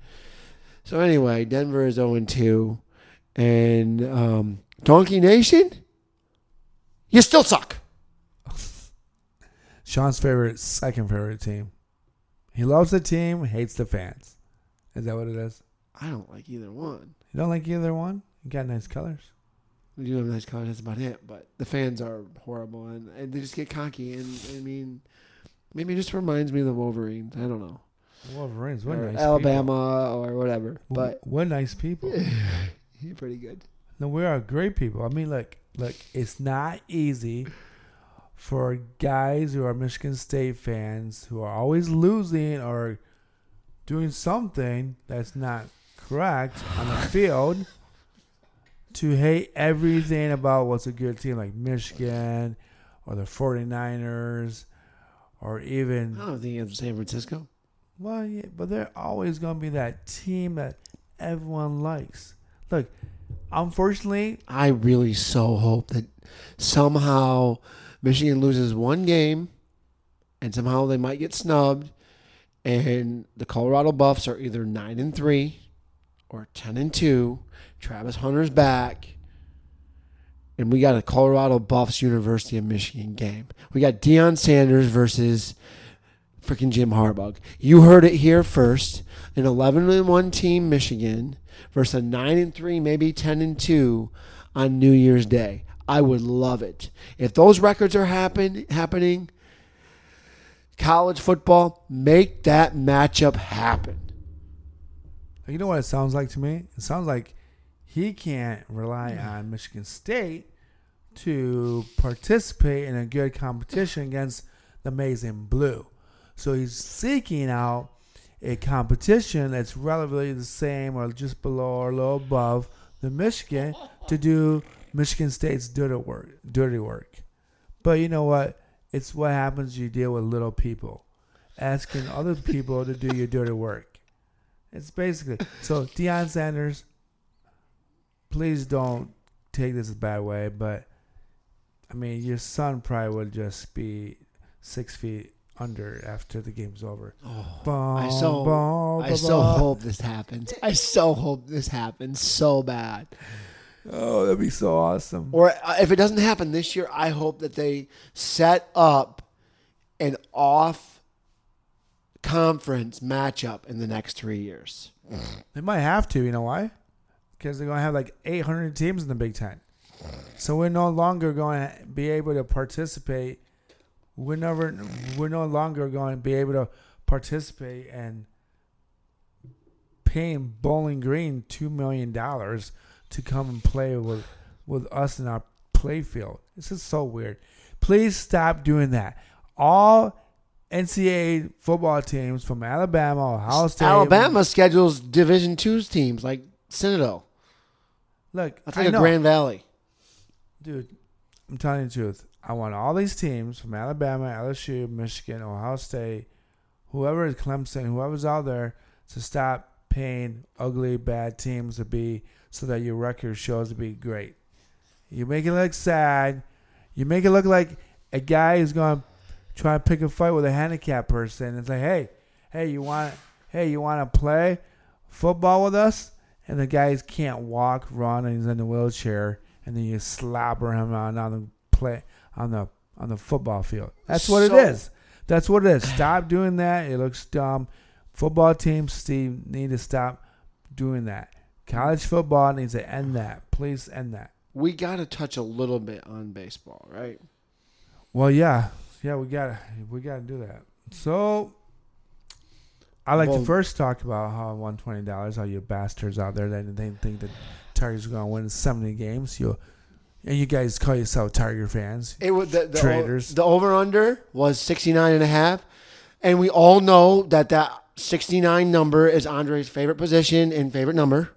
S2: So anyway, Denver is 0 2. And um, Donkey Nation, you still suck.
S1: Sean's favorite, second favorite team. He loves the team, hates the fans. Is that what it is?
S2: I don't like either one.
S1: You don't like either one? You got nice colors.
S2: We do have nice colors. That's about it. But the fans are horrible, and, and they just get cocky. And I mean, maybe it just reminds me of the Wolverines. I don't know,
S1: Wolverines, what
S2: or
S1: nice
S2: Alabama or whatever.
S1: people.
S2: But
S1: what nice people.
S2: you're pretty good.
S1: No, we are great people. I mean, like, look, it's not easy for guys who are Michigan State fans who are always losing or doing something that's not correct on the field to hate everything about what's a good team like Michigan or the 49ers or even
S2: I don't think it's San Francisco.
S1: well, yeah, but they're always going to be that team that everyone likes. Look, unfortunately,
S2: I really so hope that somehow Michigan loses one game and somehow they might get snubbed and the Colorado Buffs are either 9 and 3 or 10 and 2. Travis Hunter's back. And we got a Colorado Buffs University of Michigan game. We got Deion Sanders versus freaking Jim Harbaugh. You heard it here first. An 11 and 1 team Michigan versus a 9 and 3, maybe 10 and 2 on New Year's Day. I would love it. If those records are happen happening, college football, make that matchup happen.
S1: You know what it sounds like to me? It sounds like he can't rely on Michigan State to participate in a good competition against the Amazing Blue. So he's seeking out a competition that's relatively the same or just below or a little above the Michigan to do Michigan State's dirty work. Dirty work. But you know what? It's what happens you deal with little people, asking other people to do your dirty work. It's basically so. Deion Sanders, please don't take this a bad way, but I mean, your son probably would just be six feet under after the game's over.
S2: Oh, I so
S1: Bum,
S2: I
S1: bum,
S2: so hope this happens. I so hope this happens so bad.
S1: Oh, that'd be so awesome.
S2: Or uh, if it doesn't happen this year, I hope that they set up an off conference matchup in the next three years.
S1: They might have to. You know why? Because they're going to have like 800 teams in the Big Ten. So we're no longer going to be able to participate. We're never. We're no longer going to be able to participate in paying Bowling Green two million dollars to come and play with with us in our play field. This is so weird. Please stop doing that. All NCAA football teams from Alabama, Ohio State,
S2: Alabama schedules Division Two's teams like Citadel.
S1: Look, I
S2: like a
S1: know.
S2: Grand Valley.
S1: dude. I'm telling you the truth. I want all these teams from Alabama, LSU, Michigan, Ohio State, whoever is Clemson, whoever's out there, to stop paying ugly, bad teams to be so that your record shows to be great. You make it look sad. You make it look like a guy is going to try to pick a fight with a handicapped person and say, "Hey, hey, you want, hey, you want to play football with us?" And the guy can't walk, run, and he's in a wheelchair, and then you slobber him on on the play on the on the football field. That's what
S2: So-
S1: it is. That's what it is. Stop doing that. It looks dumb. Football teams, Steve, need to stop doing that. College football needs to end that. Please end that.
S2: We got to touch a little bit on baseball, right?
S1: Well, yeah, yeah, we got to we got to do that. So, I like
S2: Well-
S1: to first talk about how I won twenty dollars. All you bastards out there that they think that Tigers to win seventy games. You and you guys call yourself Tiger fans.
S2: It was the, the,
S1: Traders.
S2: The over under was 69 and a half. And we all know that that 69 number is Andre's favorite position and favorite number.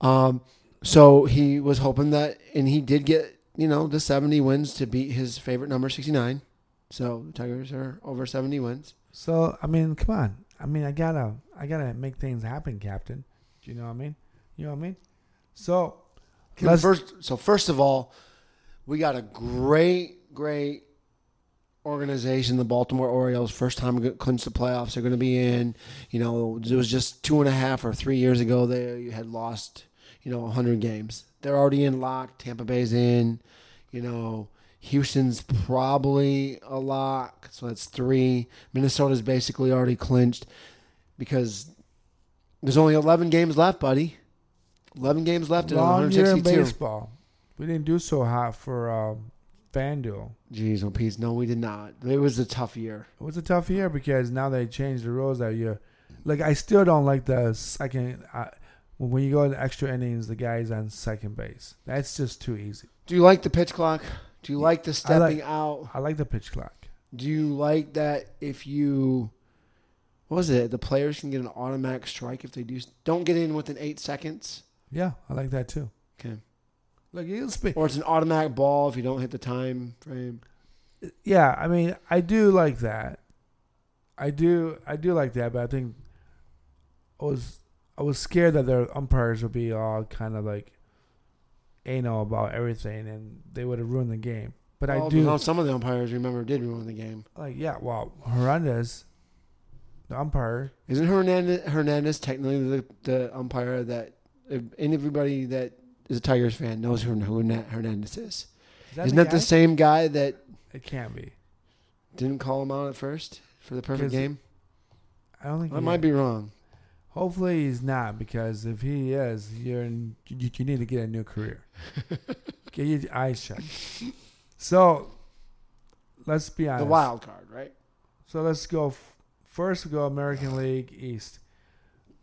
S2: Um, so he was hoping that, and he did get, you know, the 70 wins to beat his favorite number, 69. So the Tigers are over 70 wins.
S1: So I mean, come on. I mean, I gotta I gotta make things happen, Captain. Do you know what I mean? You know what I mean? So
S2: First, so first of all, we got a great, great organization, the Baltimore Orioles. First time clinched the playoffs. They're going to be in. You know, it was just two and a half or three years ago they had lost. You know, hundred games. They're already in lock. Tampa Bay's in. You know, Houston's probably a lock. So that's three. Minnesota's basically already clinched because there's only 11 games left, buddy. 11 games left in
S1: long year in baseball. We didn't do so hot for um, FanDuel.
S2: Jeez, oh peace. no, we did not. It was a tough year.
S1: It was a tough year because now they changed the rules that year. Like I still don't like the second. Uh, when you go in extra innings, the guy's on second base. That's just too easy.
S2: Do you like the pitch clock? Do you like the stepping out?
S1: I like the pitch clock.
S2: Do you like that if you what was it? The players can get an automatic strike if they do don't get in within eight seconds.
S1: Yeah, I like that too.
S2: Okay.
S1: Like you speak.
S2: Or it's an automatic ball if you don't hit the time frame.
S1: Yeah, I mean, I do like that. I do, I do like that, but I think I was, I was scared that their umpires would be all kind of like anal about everything, and they would have ruined the game. But
S2: well,
S1: I do.
S2: Well, some of the umpires remember did ruin the game.
S1: Like, yeah, well, Hernandez, the umpire,
S2: isn't Hernandez, Hernandez technically the, the umpire that everybody that is a Tigers fan knows who, who Hernandez is. is that Isn't the that the same guy that?
S1: It can't be.
S2: Didn't call him out at first for the perfect game.
S1: I don't think
S2: I might be wrong.
S1: Hopefully he's not because if he is, you're in, you, you need to get a new career. get your eyes checked. So let's be honest.
S2: The wild card, right?
S1: So let's go. F- first, we go American League East.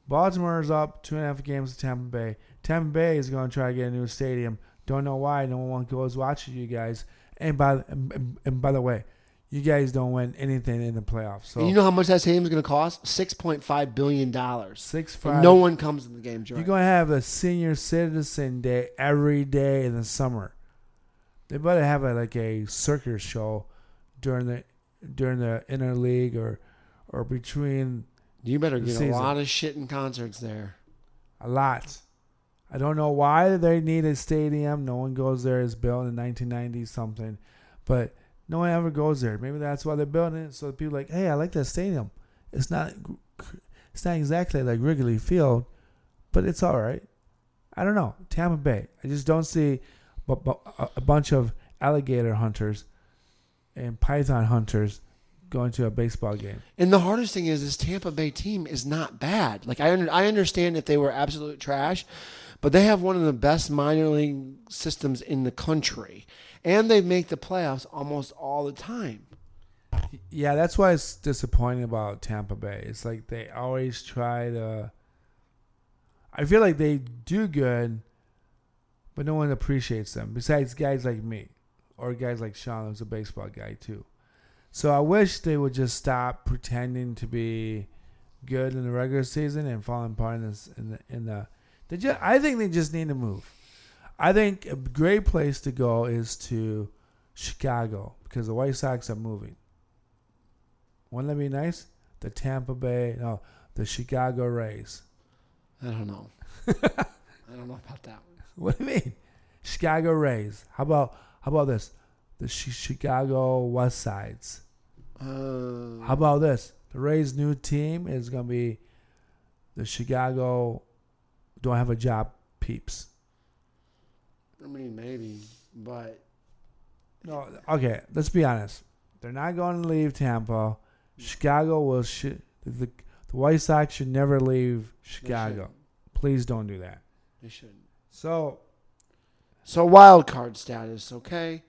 S1: Baltimore is up two and a half games to Tampa Bay. Tampa Bay is going to try to get a new stadium. Don't know why. No one goes watching you guys. And by and, and by the way, you guys don't win anything in the playoffs. So
S2: and you know how much that stadium is going to cost? Six point five billion dollars.
S1: Six five.
S2: no one comes in the game.
S1: You're going to have a senior citizen day every day in the summer. They better have a, like a circus show during the during the interleague or or between.
S2: You better get season. a lot of shit in concerts there.
S1: A lot. I don't know why they need a stadium. No one goes there. It's built in 1990 something, but no one ever goes there. Maybe that's why they're building it. So people like, hey, I like that stadium. It's not, it's not exactly like Wrigley Field, but it's all right. I don't know. Tampa Bay. I just don't see a bunch of alligator hunters and python hunters going to a baseball game.
S2: And the hardest thing is this Tampa Bay team is not bad. Like I I understand if they were absolute trash, but they have one of the best minor league systems in the country, and they make the playoffs almost all the time.
S1: Yeah, that's why it's disappointing about Tampa Bay. It's like they always try to. I feel like they do good, but no one appreciates them. Besides guys like me, or guys like Sean, who's a baseball guy too. So I wish they would just stop pretending to be good in the regular season and falling apart in, in the in the. They just, I think they just need to move. I think a great place to go is to Chicago because the White Sox are moving. Wouldn't that be nice? The Tampa Bay, no, the Chicago Rays.
S2: I don't know. I don't know about that one.
S1: What do you mean? Chicago Rays. How about how about this? The Chicago West Sides. Uh, how about this? The Rays' new team is gonna be the Chicago don't have a job peeps.
S2: I mean, maybe, but
S1: no. Okay, let's be honest. They're not going to leave Tampa. Mm. Chicago will. Sh- the, the White Sox should never leave Chicago. Please don't do that.
S2: They shouldn't.
S1: So,
S2: so wild card status, okay?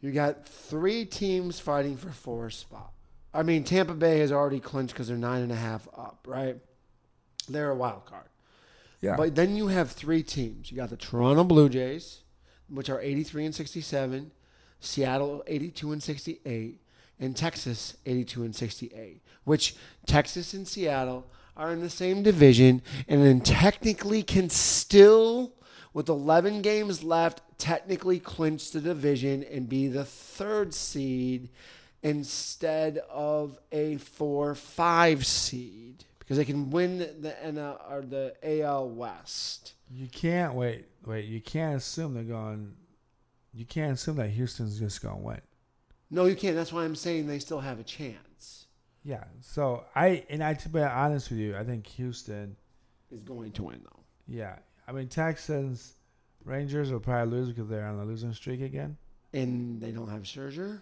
S2: You got three teams fighting for four spot. I mean, Tampa Bay has already clinched because they're nine and a half up, right? They're a wild card.
S1: Yeah.
S2: But then you have three teams. You got the Toronto Blue Jays, which are 83 and 67, Seattle 82 and 68, and Texas 82 and 68, which Texas and Seattle are in the same division and then technically can still, with 11 games left, technically clinch the division and be the third seed instead of a 4 5 seed because they can win the NL or the AL West.
S1: You can't wait, wait. You can't assume they're going. You can't assume that Houston's just going to win.
S2: No, you can't. That's why I'm saying they still have a chance.
S1: Yeah. So I and I to be honest with you, I think Houston
S2: is going to win though.
S1: Yeah. I mean Texans, Rangers will probably lose because they're on a losing streak again.
S2: And they don't have Scherzer.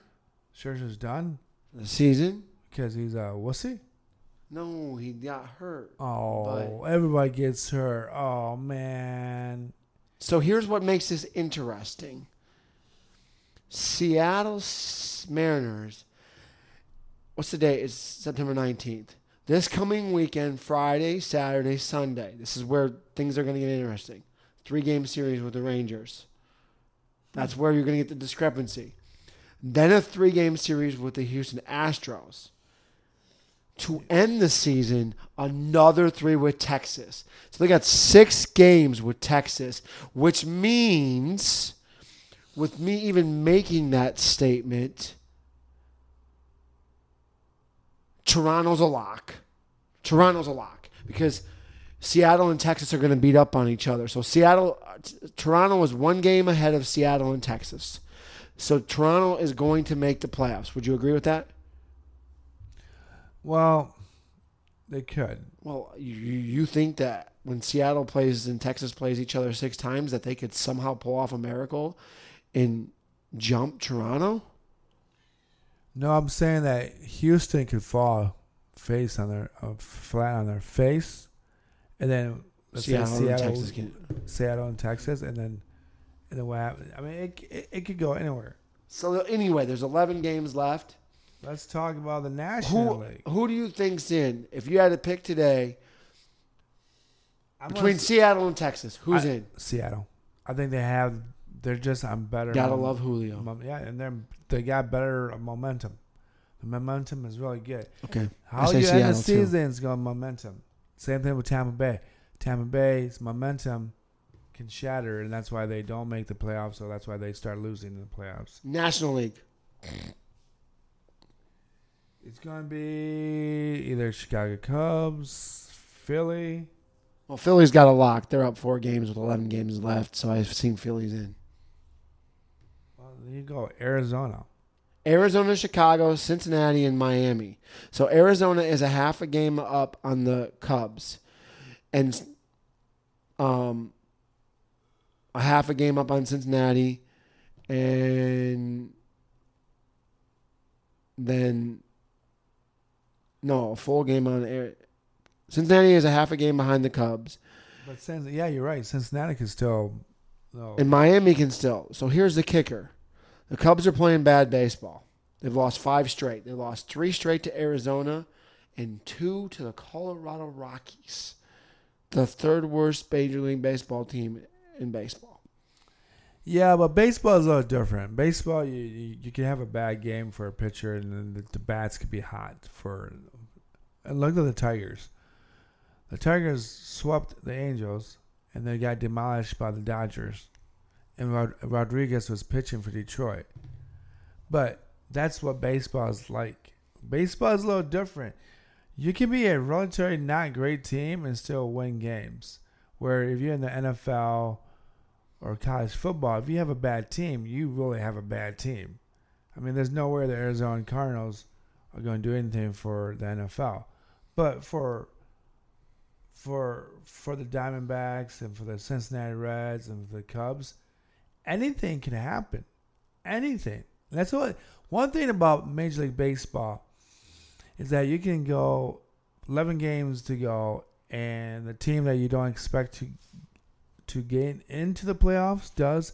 S1: Scherzer's done.
S2: The season
S1: because he's a wussy.
S2: No, he got hurt.
S1: Oh, everybody gets hurt. Oh man.
S2: So here's what makes this interesting. Seattle Mariners. What's the date? It's September 19th. This coming weekend, Friday, Saturday, Sunday. This is where things are going to get interesting. Three game series with the Rangers. That's where you're going to get the discrepancy. Then a three game series with the Houston Astros. To end the season, another three with Texas. So they got six games with Texas, which means, with me even making that statement, Toronto's a lock. Toronto's a lock because Seattle and Texas are going to beat up on each other. So Seattle, Toronto is one game ahead of Seattle and Texas. So Toronto is going to make the playoffs. Would you agree with that?
S1: Well, they could.
S2: Well, you you think that when Seattle plays and Texas plays each other six times, that they could somehow pull off a miracle and jump Toronto?
S1: No, I'm saying that Houston could fall face on their uh, flat on their face, and then let's
S2: Seattle, and
S1: Seattle,
S2: Texas can.
S1: Seattle and Texas, and then and then what happens? I mean, it, it it could go anywhere.
S2: So anyway, there's 11 games left.
S1: Let's talk about the National
S2: Who
S1: League.
S2: who do you think's in? If you had to pick today
S1: I'm
S2: between
S1: gonna
S2: Seattle and Texas, who's
S1: I-
S2: in?
S1: Seattle. I think they have. They're just on better.
S2: Gotta
S1: mom-
S2: love Julio.
S1: mom- yeah, and they're they got better momentum. The momentum is really good.
S2: Okay,
S1: How you end the
S2: Seattle,
S1: season is going momentum. Same thing with Tampa Bay. Tampa Bay's momentum can shatter, and that's why they don't make the playoffs. So that's why they start losing in the playoffs.
S2: National League.
S1: It's going to be either Chicago Cubs, Philly.
S2: Well, Philly's got a lock. They're up four games with 11 games left, so I've seen Philly's in.
S1: Well, there you go. Arizona.
S2: Arizona, Chicago, Cincinnati, and Miami. So Arizona is a half a game up on the Cubs, and um, a half a game up on Cincinnati, and then no, a full game on Air. Cincinnati is a half a game behind the Cubs,
S1: But Cin- yeah, you're right. Cincinnati can still. No.
S2: and Miami can still. So here's the kicker: the Cubs are playing bad baseball. They've lost five straight. They lost three straight to Arizona, and two to the Colorado Rockies, the third worst Major League Baseball team in baseball.
S1: Yeah, but baseball is a little different. Baseball, you, you you can have a bad game for a pitcher, and then the, the bats could be hot for. And look at the Tigers. The Tigers swept the Angels, and they got demolished by the Dodgers. And Rod- Rodriguez was pitching for Detroit. But that's what baseball is like. Baseball is a little different. You can be a relatively not great team and still win games. Where if you're in the NFL or college football, if you have a bad team, you really have a bad team. I mean, there's nowhere the Arizona Cardinals are going to do anything for the NFL, but for for for the Diamondbacks and for the Cincinnati Reds and for the Cubs, anything can happen. Anything. That's what one thing about Major League Baseball is that you can go 11 games to go, and the team that you don't expect to to get into the playoffs does,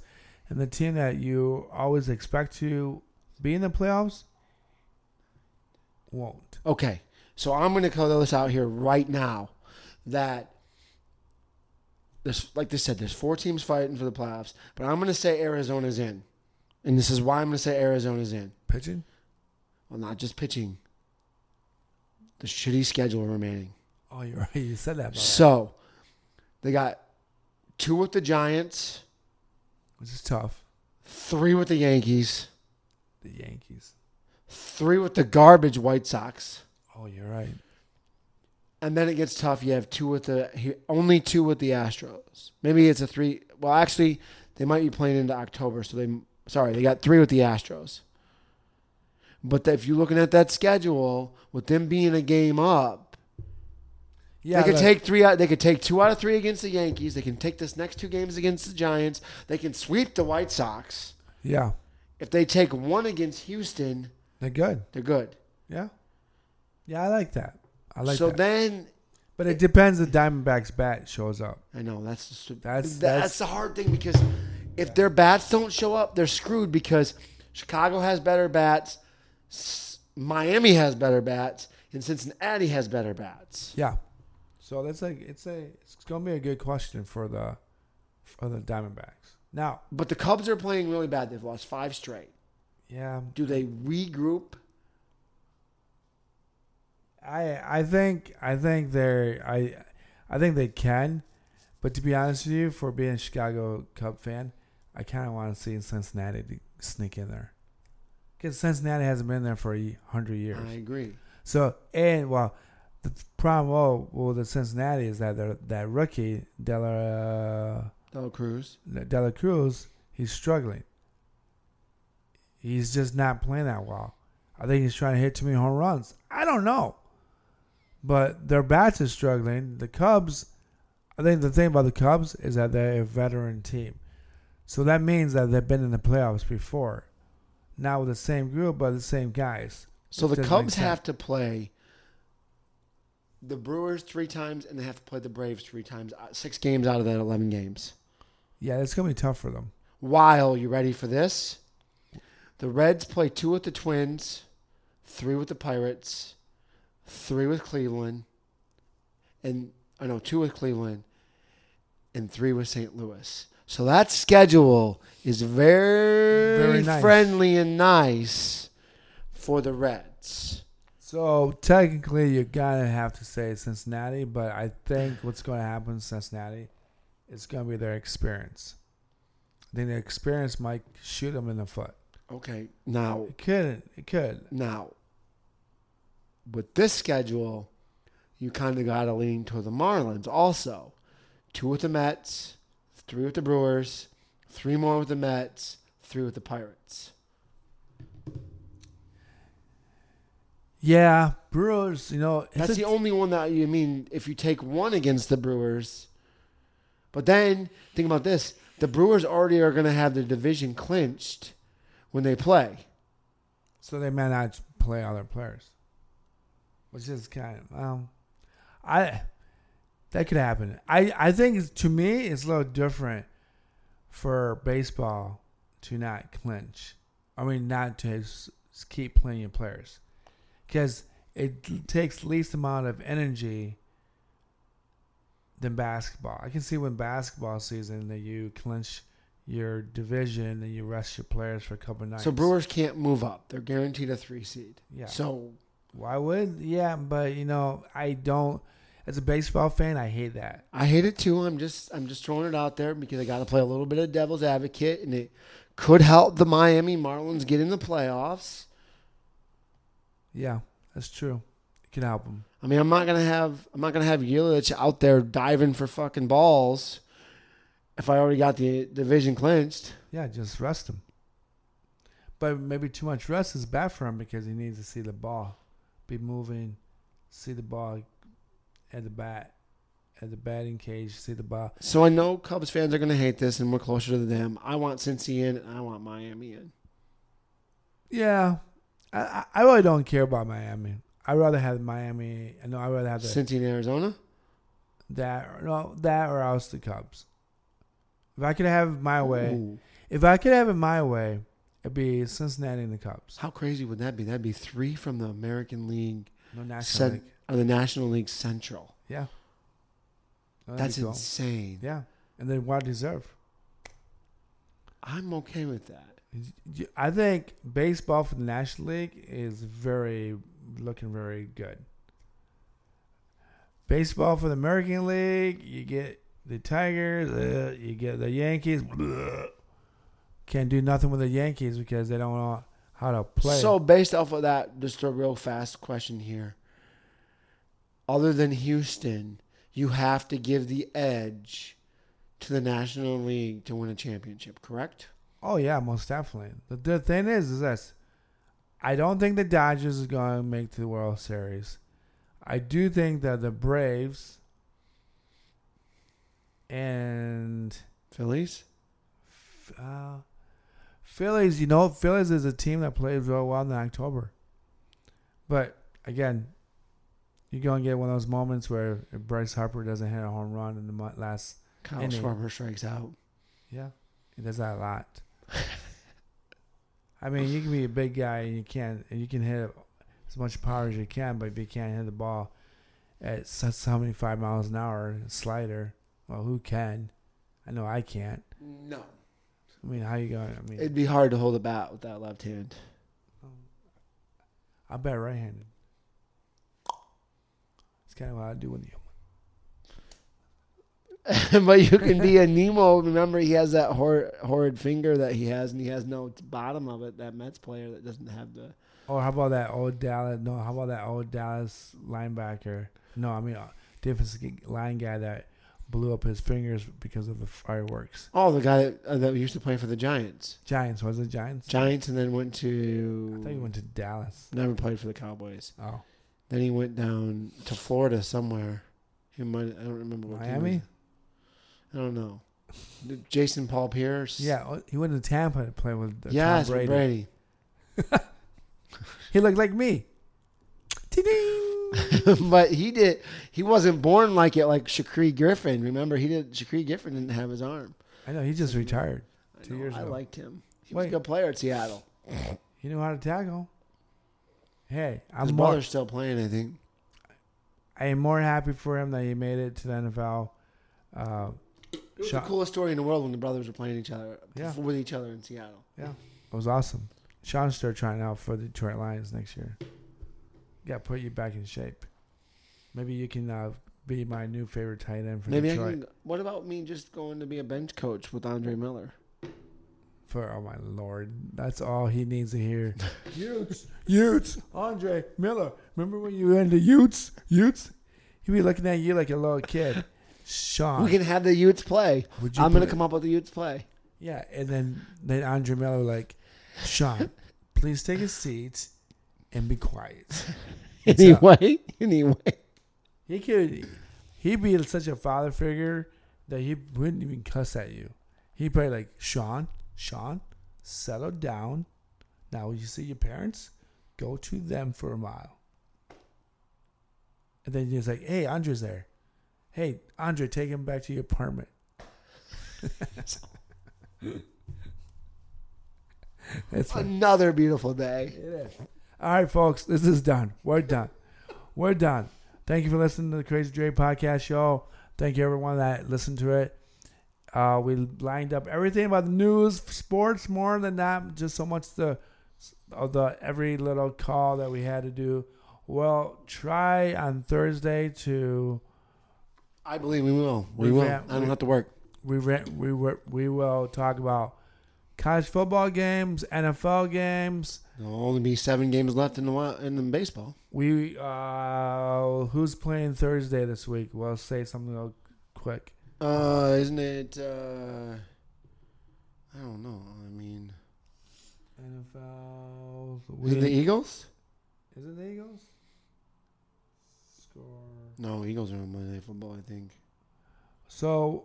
S1: and the team that you always expect to be in the playoffs won't.
S2: Okay, so I'm going to call this out here right now that this, like they said, there's four teams fighting for the playoffs, but I'm going to say Arizona's in, and this is why I'm going to say Arizona's in.
S1: Pitching?
S2: Well, not just pitching. The shitty schedule remaining.
S1: Oh, you're right. You said that,
S2: So they got two with the Giants,
S1: This is tough.
S2: three with the Yankees,
S1: The Yankees.
S2: three with the garbage White Sox,
S1: Oh, you're right.
S2: and then it gets tough. You have two with the he- only two with the Astros. Maybe it's a three. Well, actually, they might be playing into October, so they sorry they got three with the Astros. But if you're looking at that schedule, with them being a game up,
S1: Yeah,
S2: they could
S1: look,
S2: take three out. They could take two out of three against the Yankees. They can take this next two games against the Giants. They can sweep the White Sox.
S1: Yeah,
S2: If they take one against Houston,
S1: they're good.
S2: they're good.
S1: Yeah, yeah, I like that. I like
S2: so
S1: that.
S2: then,
S1: But it depends if Diamondbacks bat shows up.
S2: I know that's the,
S1: That's-
S2: that's
S1: that's-
S2: the hard thing because if their bats don't show up, they're screwed because Chicago has better bats, Miami has better bats, and Cincinnati has better bats.
S1: Yeah. So that's like it's a it's gonna be a good question for the for the Diamondbacks. Now,
S2: But the Cubs are playing really bad. They've lost five straight.
S1: yeah,
S2: Do they regroup?
S1: I I think I think they're I I think they can, but to be honest with you, for being a Chicago Cub fan, I kind of want to see Cincinnati sneak in there because Cincinnati hasn't been there for a hundred years.
S2: I agree.
S1: So and well, the problem with the Cincinnati is that that rookie Dela uh,
S2: Del Cruz.
S1: Dela Cruz he's struggling. He's just not playing that well. I think he's trying to hit too many home runs. I don't know, but their bats are struggling. The Cubs, I think the thing about the Cubs is that they're a veteran team, so that means that they've been in the playoffs before. Not with the same group, but the same guys.
S2: So the Cubs have to play the Brewers three times, and they have to play the Braves three times. uh, Six games out of that eleven games.
S1: Yeah, it's gonna be tough for them.
S2: While you ready for this? The Reds play two with the Twins, three with the Pirates, three with Cleveland, and I know two with Cleveland, and three with St. Louis. So that schedule is very,
S1: Very nice.
S2: friendly and nice for the Reds.
S1: So technically, you're gonna have to say Cincinnati, but I think what's going to happen in Cincinnati is going to be their experience. I think their experience might shoot them in the foot.
S2: Okay, now
S1: It could. It could.
S2: Now, with this schedule, you kind of got to lean toward the Marlins also. Two with the Mets, three with the Brewers, three more with the Mets, three with the Pirates.
S1: Yeah, Brewers. You know,
S2: That's the only one that you mean if you take one against the Brewers. But then think about this: the Brewers already are going to have their division clinched when they play.
S1: so they may not play other players, which is kind of um, I that could happen. I I think to me it's a little different for baseball to not clinch. I mean, not to keep playing your players because it takes least amount of energy than basketball. I can see when basketball season that you clinch your division and you rest your players for a couple nights.
S2: So Brewers can't move up; they're guaranteed a three seed.
S1: yeah.
S2: So
S1: Why would? Yeah, but you know, I don't. As a baseball fan, I hate that.
S2: I hate it too. I'm just I'm just throwing it out there because I got to play a little bit of devil's advocate, and it could help the Miami Marlins get in the playoffs.
S1: Yeah, that's true. It can help them.
S2: I mean, I'm not gonna have I'm not gonna have Yelich out there diving for fucking balls if I already got the division clinched.
S1: Yeah, just rest him. But maybe too much rest is bad for him because he needs to see the ball, be moving, see the ball at the bat, at the batting cage, see the ball.
S2: So I know Cubs fans are gonna hate this, and we're closer to them. I want Cincy in, and I want Miami in.
S1: Yeah, I I really don't care about Miami. I'd rather have Miami. I know I'd rather have the,
S2: Cincy in Arizona.
S1: that no that or else the Cubs. If I could have it my way,
S2: Ooh,
S1: if I could have it my way, it'd be Cincinnati and the Cubs.
S2: how crazy would that be? That'd be three from the American League
S1: No national
S2: Cent-
S1: league.
S2: or the National League Central.
S1: Yeah, No,
S2: That's
S1: cool.
S2: insane.
S1: Yeah, and then what deserve.
S2: I'm okay with that.
S1: I think baseball for the National League is very looking very good. Baseball for the American League, you get the Tigers, uh, you get the Yankees. Can't do nothing with the Yankees because they don't know how to play.
S2: So based off of that, just a real fast question here. Other than Houston, you have to give the edge to the National League to win a championship, correct?
S1: Oh yeah, most definitely. The, the thing is, is this: I don't think the Dodgers is going to make the World Series. I do think that the Braves and
S2: Phillies?
S1: uh, Phillies, you know, Phillies is a team that plays real well in October. But again, you're gonna get one of those moments where Bryce Harper doesn't hit a home run in the last.
S2: Kyle
S1: Inning.
S2: Schwarber strikes out.
S1: Yeah, he does that a lot. I mean, you can be a big guy and you can't, and you can hit as much power as you can, but if you can't hit the ball at such seventy-five miles an hour slider, well, who can? I know I can't.
S2: No.
S1: I mean, how you going? I mean,
S2: It'd be hard to hold a bat with that left hand.
S1: Um, I bet right-handed. It's kind of what I do with you.
S2: but you can be a Nemo. Remember, he has that hor- horrid finger that he has, and he has no bottom of it. That Mets player that doesn't have the.
S1: Or how about that old Dallas? No, how about that old Dallas linebacker? No, I mean uh, defensive line guy that blew up his fingers because of the fireworks.
S2: Oh, the guy that, uh, that used to play for the Giants.
S1: Giants was it Giants?
S2: Giants, and then went to.
S1: I thought he went to Dallas.
S2: Never played for the Cowboys.
S1: Oh,
S2: Then he went down to Florida somewhere. He might. I don't remember what.
S1: Miami.
S2: I don't know. Jason Paul Pierce.
S1: Yeah, he went to Tampa to play with uh,
S2: Yes,
S1: Tom Brady.
S2: Brady.
S1: He looked like me.
S2: But he did. He wasn't born like it, like Shaquem Griffin. Remember, he did. Shaquem Griffin didn't have his arm.
S1: I know he just retired.
S2: I
S1: Two
S2: know,
S1: years
S2: I
S1: ago.
S2: I liked him. He was a good player at Seattle.
S1: He knew how to tackle. Hey,
S2: His
S1: I'm more,
S2: brother's still playing, I think.
S1: I am more happy for him that he made it to the NFL. Uh,
S2: It was the coolest story in the world when the brothers were playing each other
S1: Yeah.
S2: with each other in Seattle.
S1: Yeah, it was awesome. Sean's still trying out for the Detroit Lions next year. Got to put you back in shape. Maybe you can uh, be my new favorite tight end for
S2: Maybe I
S1: Detroit.
S2: can. What about me just going to be a bench coach with Andre Miller?
S1: For oh my lord, that's all he needs to hear. Utes, Utes, Andre Miller. Remember when you were into Utes, Utes? He'd be looking at you like a little kid. Sean,
S2: We can have the Utes play.
S1: would you
S2: I'm gonna
S1: put-
S2: come up with the Utes play.
S1: Yeah, and then then Andre Miller like, Sean, please take a seat and be quiet. Up?
S2: Anyway, anyway.
S1: He could, he'd be such a father figure that he wouldn't even cuss at you. He'd probably like, Sean, Sean, settle down. Now, you see your parents, go to them for a mile. And then he's like, hey, Andre's there. Hey, Andre, take him back to your apartment. That's.
S2: Another beautiful day.
S1: It is. All right, folks, this is done. We're done. We're done. Thank you for listening to the Crazy Dre podcast show. Thank you, everyone that listened to it. Uh, we lined up everything about the news, sports, more than that, just so much the of the every little call that we had to do. Well, try on Thursday to
S2: I believe we will. We will. I don't have to work.
S1: we re- we were, we will talk about college football games, NFL games.
S2: There'll only be seven games left in the in the baseball.
S1: We uh who's playing Thursday this week? Well, say something real quick.
S2: Uh, isn't it? Uh, I don't know. I mean,
S1: NFL.
S2: is it the Eagles?
S1: Is it the Eagles? Score.
S2: No, Eagles are on Monday Night Football. I think.
S1: So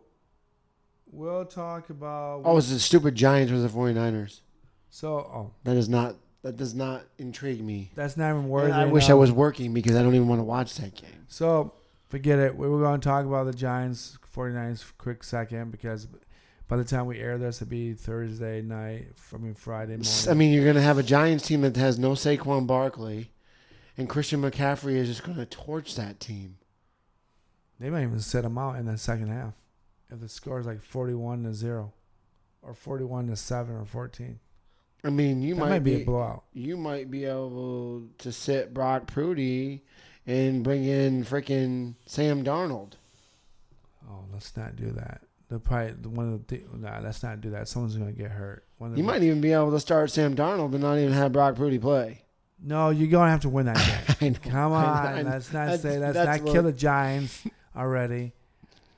S1: we'll talk about.
S2: Oh, it's the stupid Giants or the 49ers.
S1: so oh,
S2: That is not. That does not intrigue me.
S1: that's not even worthy.
S2: I wish I
S1: enough.
S2: was working because I don't even want to watch that game.
S1: So forget it. We were going to talk about the Giants 49ers for a quick second because by the time we air this, it'll be Thursday night. I mean Friday morning.
S2: I mean, you're going to have a Giants team that has no Saquon Barkley, and Christian McCaffrey is just going to torch that team.
S1: They might even sit them out in the second half if the score is like forty-one to zero, or forty-one to seven, or fourteen.
S2: I mean, you
S1: that
S2: might,
S1: might be, a blowout.
S2: you might be able to sit Brock Purdy and bring in freaking Sam Darnold.
S1: Oh, let's not do that. The probably one of the th- nah, let's not do that. Someone's gonna get hurt. One of
S2: You
S1: the-
S2: might even be able to start Sam Darnold and not even have Brock Purdy play.
S1: No, you're gonna have to win that game.
S2: Know.
S1: Come on,
S2: know,
S1: let's not
S2: That's-
S1: say let's
S2: that's
S1: not
S2: what-
S1: kill the Giants already.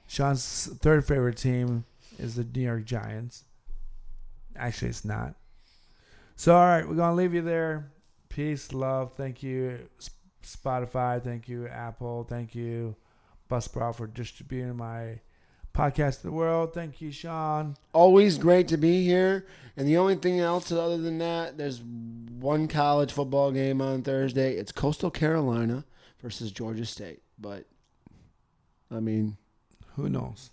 S1: Sean's third favorite team is the New York Giants. Actually, it's not. So, all right, we're gonna leave you there. Peace, love. Thank you, Spotify. Thank you, Apple. Thank you, Buzzsprout for distributing my podcast to the world. Thank you, Sean.
S2: Always great to be here. And the only thing else other than that, there's one college football game on Thursday. It's Coastal Carolina versus Georgia State. But I mean,
S1: Who knows?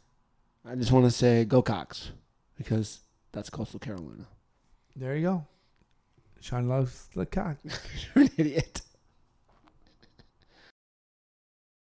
S2: I just want to say go Cox because that's Coastal Carolina.
S1: There you go. Sean loves the cock.
S2: You're an idiot.